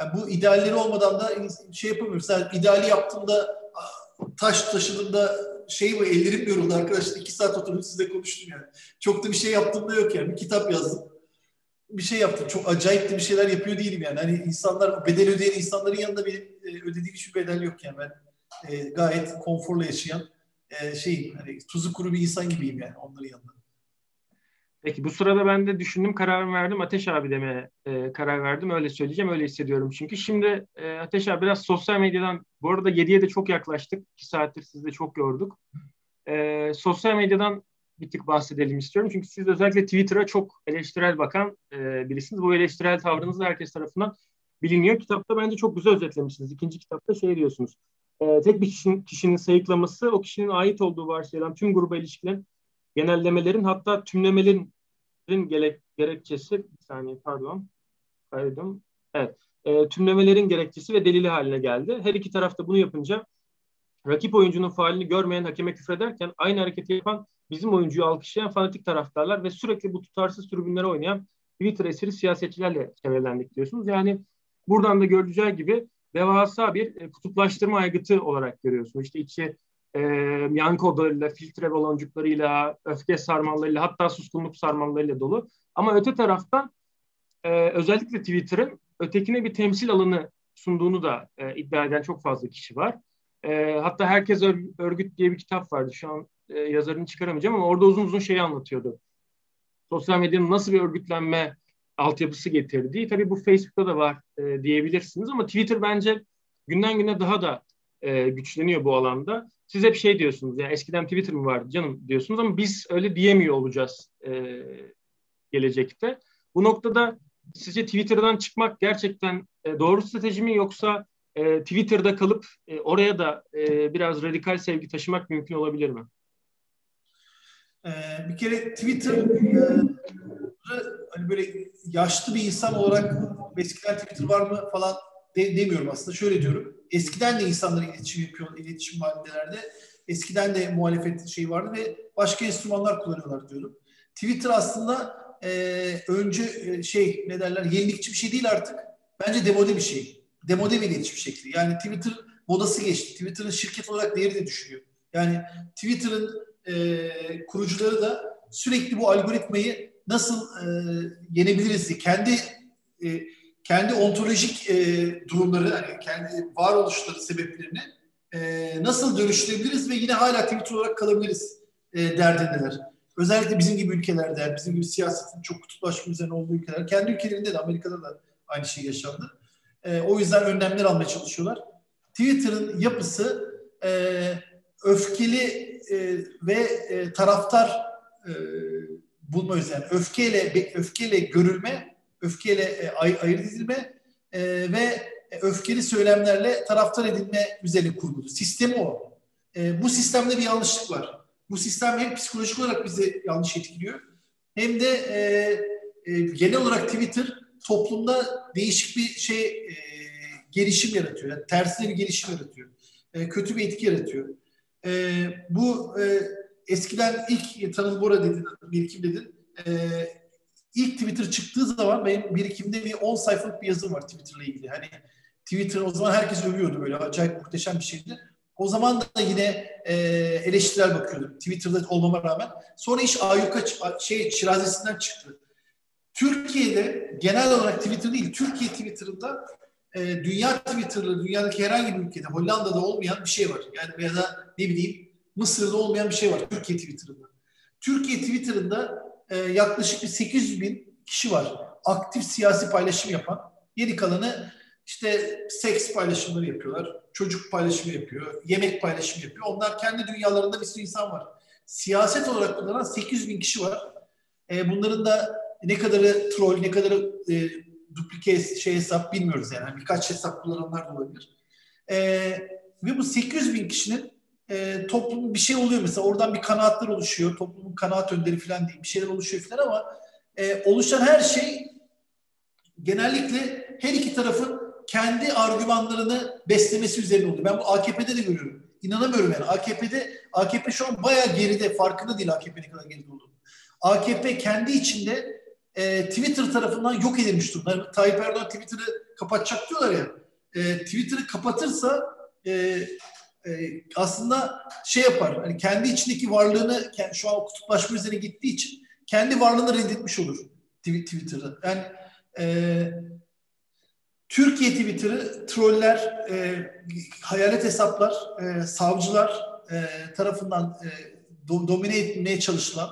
yani bu idealleri olmadan da şey yapamıyoruz. Yani ideali yaptığımda taş taşıdığımda şey bu ellerim yoruldu arkadaşlar. iki saat oturdum sizle konuştum yani. Çok da bir şey yaptığımda yok yani. Bir kitap yazdım. Bir şey yaptım. Çok acayip de bir şeyler yapıyor değilim yani. Hani insanlar, bedel ödeyen insanların yanında benim e, ödediğim hiçbir bedel yok yani. Ben e, gayet konforla yaşayan, e, şey hani tuzu kuru bir insan gibiyim yani onların yanında. Peki bu sırada ben de düşündüm, karar verdim. Ateş abi demeye e, karar verdim. Öyle söyleyeceğim, öyle hissediyorum. Çünkü şimdi e, Ateş abi biraz sosyal medyadan, bu arada 7'ye de çok yaklaştık. 2 saattir sizi de çok yorduk. E, sosyal medyadan bir tık bahsedelim istiyorum. Çünkü siz özellikle Twitter'a çok eleştirel bakan e, birisiniz. Bu eleştirel tavrınız da herkes tarafından biliniyor. Kitapta bence çok güzel özetlemişsiniz. İkinci kitapta şey diyorsunuz. E, tek bir kişinin, kişinin sayıklaması o kişinin ait olduğu varsayılan tüm gruba ilişkilen genellemelerin hatta tümlemelerin gerek, gerekçesi bir saniye pardon kaydım. Evet. E, tümlemelerin gerekçesi ve delili haline geldi. Her iki tarafta bunu yapınca rakip oyuncunun faalini görmeyen hakeme küfrederken aynı hareketi yapan bizim oyuncuyu alkışlayan fanatik taraftarlar ve sürekli bu tutarsız tribünlere oynayan Twitter esiri siyasetçilerle çevrelendik diyorsunuz. Yani buradan da görüleceği gibi devasa bir e, kutuplaştırma aygıtı olarak görüyorsunuz. İşte içi e, yankı odalarıyla, filtre baloncuklarıyla, öfke sarmallarıyla hatta suskunluk sarmallarıyla dolu. Ama öte taraftan e, özellikle Twitter'ın ötekine bir temsil alanı sunduğunu da e, iddia eden çok fazla kişi var. E, hatta Herkes Örgüt diye bir kitap vardı. Şu an e, yazarını çıkaramayacağım ama orada uzun uzun şeyi anlatıyordu. Sosyal medyanın nasıl bir örgütlenme altyapısı getirdiği. Tabii bu Facebook'ta da var e, diyebilirsiniz ama Twitter bence günden güne daha da e, güçleniyor bu alanda. Siz hep şey diyorsunuz yani eskiden Twitter mı vardı canım diyorsunuz ama biz öyle diyemiyor olacağız e, gelecekte. Bu noktada sizce Twitter'dan çıkmak gerçekten e, doğru strateji mi yoksa e, Twitter'da kalıp e, oraya da e, biraz radikal sevgi taşımak mümkün olabilir mi? Ee, bir kere Twitter e, hani böyle yaşlı bir insan olarak eskiden Twitter var mı falan de, demiyorum aslında. Şöyle diyorum. Eskiden de insanlar iletişim yapıyor, iletişim halindelerde. Eskiden de muhalefet şey vardı ve başka enstrümanlar kullanıyorlar diyorum. Twitter aslında e, önce e, şey ne derler yenilikçi bir şey değil artık. Bence demode bir şey. Demode bir iletişim şekli. Yani Twitter modası geçti. Twitter'ın şirket olarak değeri de düşürüyor. Yani Twitter'ın e, kurucuları da sürekli bu algoritmayı nasıl e, yenebiliriz kendi e, kendi ontolojik e, durumları, yani kendi varoluşları sebeplerini e, nasıl dönüştürebiliriz ve yine hala Twitter olarak kalabiliriz e, derdindeler. Özellikle bizim gibi ülkelerde, bizim gibi siyasetin çok kutuplaşma üzerine olduğu ülkeler, kendi ülkelerinde de Amerika'da da aynı şey yaşandı. E, o yüzden önlemler almaya çalışıyorlar. Twitter'ın yapısı e, öfkeli e, ve e, taraftar e, bulma üzerine. Öfkeyle öfkeyle görülme, öfkeyle e, ay, ayırt edilme e, ve öfkeli söylemlerle taraftar edilme üzerine kurgulu. Sistemi o. E, bu sistemde bir yanlışlık var. Bu sistem hem psikolojik olarak bizi yanlış etkiliyor hem de e, e, genel olarak Twitter toplumda değişik bir şey e, gelişim yaratıyor. Yani tersine bir gelişim yaratıyor. E, kötü bir etki yaratıyor. E, bu e, eskiden ilk Tanıl Bora dedin, birikim dedin. E, ilk Twitter çıktığı zaman benim birikimde bir 10 sayfalık bir yazım var Twitter'la ilgili. Hani Twitter o zaman herkes övüyordu böyle acayip muhteşem bir şeydi. O zaman da yine e, eleştirel bakıyordum Twitter'da olmama rağmen. Sonra iş ayyuka şey şirazesinden çıktı. Türkiye'de genel olarak Twitter değil, Türkiye Twitter'ında e, dünya Twitter'lı, dünyadaki herhangi bir ülkede, Hollanda'da olmayan bir şey var. Yani ya da ne bileyim Mısır'da olmayan bir şey var Türkiye Twitter'ında. Türkiye Twitter'ında e, yaklaşık bir 800 bin kişi var. Aktif siyasi paylaşım yapan. Geri kalanı işte seks paylaşımları yapıyorlar. Çocuk paylaşımı yapıyor. Yemek paylaşımı yapıyor. Onlar kendi dünyalarında bir sürü insan var. Siyaset olarak kullanan 800 bin kişi var. E, bunların da ne kadarı troll, ne kadarı e, duplike şey hesap bilmiyoruz yani. Birkaç hesap kullananlar da olabilir. E, ve bu 800 bin kişinin e, toplumun bir şey oluyor mesela oradan bir kanaatler oluşuyor. Toplumun kanaat önderi falan değil bir şeyler oluşuyor falan ama e, oluşan her şey genellikle her iki tarafın kendi argümanlarını beslemesi üzerine oluyor. Ben bu AKP'de de görüyorum. İnanamıyorum yani. AKP'de AKP şu an bayağı geride. Farkında değil AKP ne kadar geride olduğunu. AKP kendi içinde e, Twitter tarafından yok edilmiş durumda. Tayyip Erdoğan Twitter'ı kapatacak diyorlar ya. E, Twitter'ı kapatırsa e, e, aslında şey yapar. Hani kendi içindeki varlığını şu an kutuplaşma üzerine gittiği için kendi varlığını reddetmiş olur Twitter'da. Yani e, Türkiye Twitter'ı troller, e, hayalet hesaplar, e, savcılar, e, tarafından e, do, domine etmeye çalışılan,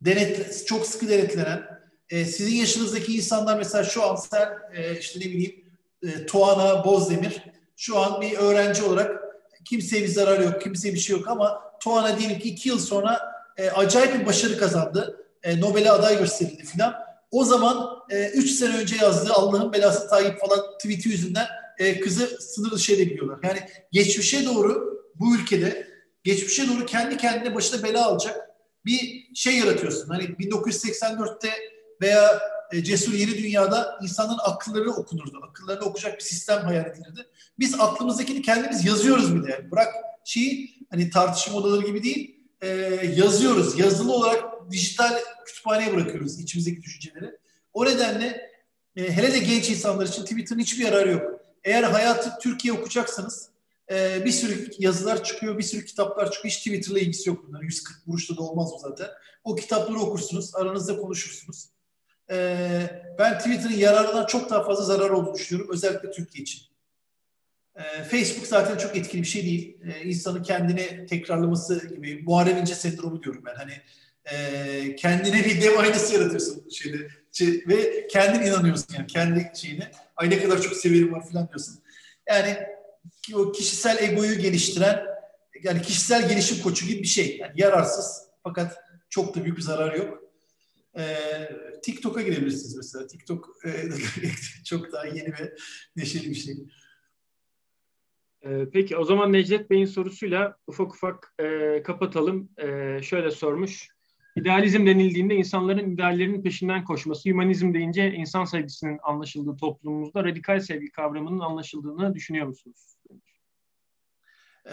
denet, çok sıkı denetlenen, e, sizin yaşınızdaki insanlar mesela şu an sen e, işte ne bileyim e, Tuana Bozdemir şu an bir öğrenci olarak kimseye bir zarar yok, kimseye bir şey yok ama Tuana diyelim ki iki yıl sonra e, acayip bir başarı kazandı. E, Nobel'e aday gösterildi filan. O zaman 3 e, sene önce yazdığı Allah'ın belası Tayyip falan tweet'i yüzünden e, kızı sınır dışı edebiliyorlar. Yani geçmişe doğru bu ülkede geçmişe doğru kendi kendine başına bela alacak bir şey yaratıyorsun. Hani 1984'te veya e, Cesur Yeni Dünya'da insanların akılları okunurdu. Akıllarını okuyacak bir sistem hayal edilirdi. Biz aklımızdakini kendimiz yazıyoruz bir de. Bırak şeyi hani tartışma odaları gibi değil e, yazıyoruz. Yazılı olarak dijital kütüphaneye bırakıyoruz içimizdeki düşünceleri. O nedenle e, hele de genç insanlar için Twitter'ın hiçbir yararı yok. Eğer hayatı Türkiye okuyacaksanız e, bir sürü yazılar çıkıyor, bir sürü kitaplar çıkıyor. Hiç Twitter'la ilgisi yok bunların. 140 kuruşta da olmaz o zaten. O kitapları okursunuz, aranızda konuşursunuz. E, ben Twitter'ın yararından çok daha fazla zarar olduğunu düşünüyorum. Özellikle Türkiye için. E, Facebook zaten çok etkili bir şey değil. E, insanın kendini tekrarlaması gibi Muharrem İnce sendromu diyorum ben. Hani e, kendine bir dev aynası yaratıyorsun şeyde şey, ve kendin inanıyorsun yani kendi şeyine. Ay ne kadar çok severim var falan diyorsun. Yani o kişisel egoyu geliştiren yani kişisel gelişim koçu gibi bir şey. Yani yararsız fakat çok da büyük bir zarar yok. Ee, TikTok'a girebilirsiniz mesela. TikTok e, [laughs] çok daha yeni ve neşeli bir şey. Ee, peki o zaman Necdet Bey'in sorusuyla ufak ufak e, kapatalım. E, şöyle sormuş. İdealizm denildiğinde insanların ideallerinin peşinden koşması, humanizm deyince insan sevgisinin anlaşıldığı toplumumuzda radikal sevgi kavramının anlaşıldığını düşünüyor musunuz? Ee,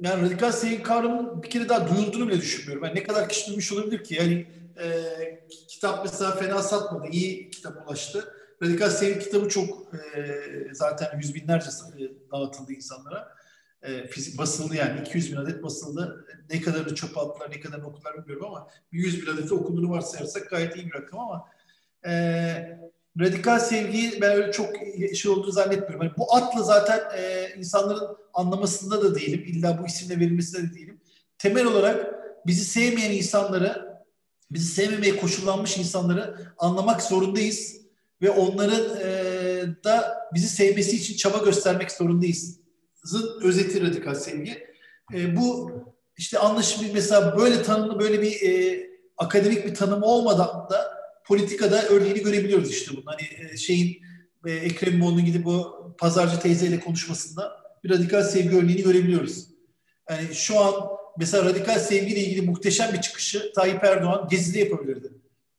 yani radikal sevgi kavramının bir kere daha duyulduğunu bile düşünmüyorum. Yani ne kadar kişi duymuş olabilir ki? Yani e, kitap mesela fena satmadı, iyi kitap ulaştı. Radikal Sevgi kitabı çok e, zaten yüz binlerce e, dağıtıldı insanlara. E, fizik basıldı yani 200 bin adet basıldı. Ne kadarını çöpe attılar, ne kadarını okudular bilmiyorum ama 100 bin adet okunduğunu varsayarsak gayet iyi bir rakam ama e, radikal sevgi ben öyle çok şey olduğunu zannetmiyorum. Yani bu atla zaten e, insanların anlamasında da değilim. İlla bu isimle verilmesinde de değilim. Temel olarak bizi sevmeyen insanları, bizi sevmemeye koşullanmış insanları anlamak zorundayız ve onların e, da bizi sevmesi için çaba göstermek zorundayız. Zın özeti radikal sevgi. E, bu işte anlaşılır mesela böyle tanımlı böyle bir e, akademik bir tanım olmadan da politikada örneğini görebiliyoruz işte bunun. Hani e, şeyin e, Ekrem İmamoğlu'nun gidip bu pazarcı teyzeyle konuşmasında bir radikal sevgi örneğini görebiliyoruz. Yani şu an mesela radikal sevgiyle ilgili muhteşem bir çıkışı Tayyip Erdoğan Gezi'de yapabilirdi.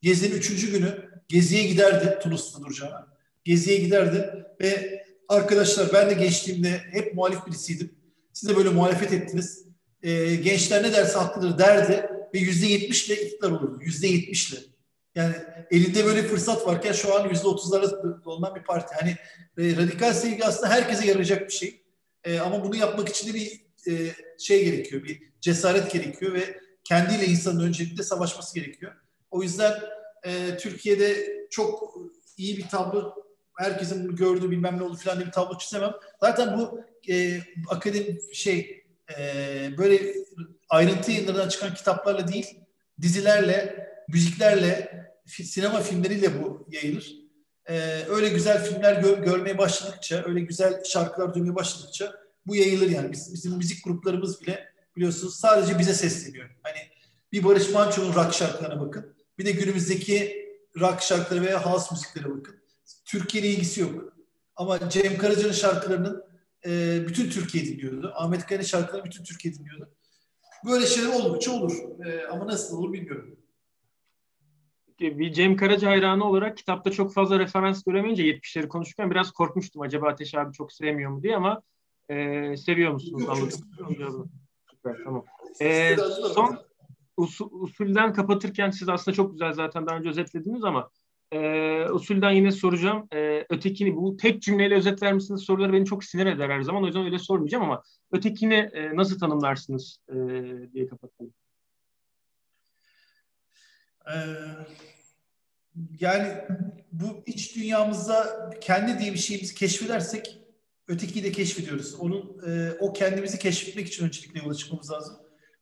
Gezi'nin üçüncü günü Gezi'ye giderdi Tunus'ta duracağına. Gezi'ye giderdi ve arkadaşlar ben de gençliğimde hep muhalif birisiydim. Siz de böyle muhalefet ettiniz. E, gençler ne derse haklıdır derdi ve yüzde yetmişle iktidar olurdu. Yüzde yetmişle. Yani elinde böyle fırsat varken şu an yüzde otuzlara dolanan bir parti. Hani e, radikal sevgi aslında herkese yarayacak bir şey. E, ama bunu yapmak için de bir e, şey gerekiyor, bir cesaret gerekiyor ve kendiyle insanın öncelikle savaşması gerekiyor. O yüzden e, Türkiye'de çok iyi bir tablo herkesin bunu gördüğü bilmem ne oldu falan diye bir tablo çizemem. Zaten bu e, akademi şey e, böyle ayrıntı yayınlarından çıkan kitaplarla değil dizilerle, müziklerle, sinema filmleriyle bu yayılır. Ee, öyle güzel filmler gör, görmeye başladıkça, öyle güzel şarkılar duymaya başladıkça bu yayılır yani. Biz, bizim müzik gruplarımız bile biliyorsunuz sadece bize sesleniyor. Hani bir Barış Manço'nun rock şarkılarına bakın. Bir de günümüzdeki rock şarkıları veya house müziklere bakın. Türkiye ile ilgisi yok. Ama Cem Karaca'nın şarkılarının e, bütün Türkiye dinliyordu. Ahmet Kaya'nın şarkılarını bütün Türkiye dinliyordu. Böyle şeyler oldukça olur. E, ama nasıl olur bilmiyorum. Bir Cem Karaca hayranı olarak kitapta çok fazla referans göremeyince 70'leri konuşurken biraz korkmuştum. Acaba Ateş abi çok sevmiyor mu diye ama e, seviyor musunuz? Anladım. Süper, tamam. E, son, usul, usulden kapatırken siz aslında çok güzel zaten daha önce özetlediniz ama e, usulden yine soracağım. E, ötekini bu tek cümleyle özetler misiniz soruları beni çok sinir eder her zaman. O yüzden öyle sormayacağım ama ötekini e, nasıl tanımlarsınız e, diye kapatalım. Ee, yani bu iç dünyamızda kendi diye bir şeyimizi keşfedersek ötekiyi de keşfediyoruz. Onun e, o kendimizi keşfetmek için öncelikle yola çıkmamız lazım.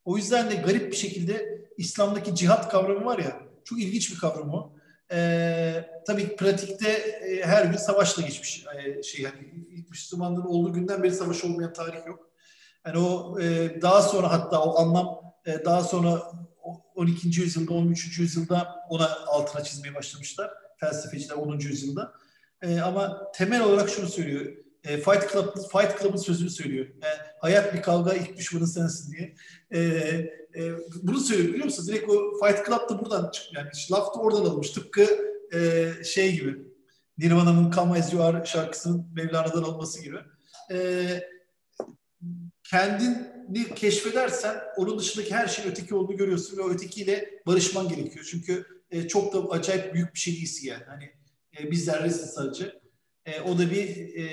O yüzden de garip bir şekilde İslam'daki cihat kavramı var ya, çok ilginç bir kavram o. Ee, tabii pratikte e, her gün savaşla geçmiş e, şey yani Müslümanlığın olduğu günden beri savaş olmayan tarih yok. Yani o e, daha sonra hatta o anlam e, daha sonra 12. yüzyılda 13. yüzyılda ona altına çizmeye başlamışlar felsefeciler 10. yüzyılda. E, ama temel olarak şunu söylüyor. E, Fight Club Fight Club'ın sözünü söylüyor. E, hayat bir kavga, ilk düşmanın sensin diye. E, e, bunu söylüyor biliyor musunuz? Direkt o Fight Club da buradan çıkıyor. Yani laf da oradan alınmış. Tıpkı e, şey gibi. Nirvana'nın Come As You Are şarkısının Mevlana'dan alması gibi. E, kendini keşfedersen onun dışındaki her şeyin öteki olduğunu görüyorsun ve o ötekiyle barışman gerekiyor. Çünkü e, çok da acayip büyük bir şey değilsin yani. Hani e, biz zerresiz sadece. E, o da bir e,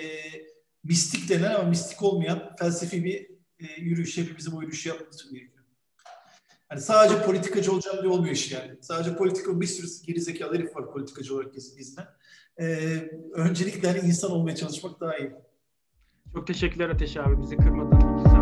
mistik denen ama mistik olmayan felsefi bir e, yürüyüş. Hepimizin o yürüyüşü yapması gerekiyor. Yani sadece politikacı olacağım diye olmuyor iş yani. Sadece politika bir sürü gerizekalı herif var politikacı olarak gezinen. E, öncelikle hani insan olmaya çalışmak daha iyi. Çok teşekkürler Ateş abi bizi kırmadan.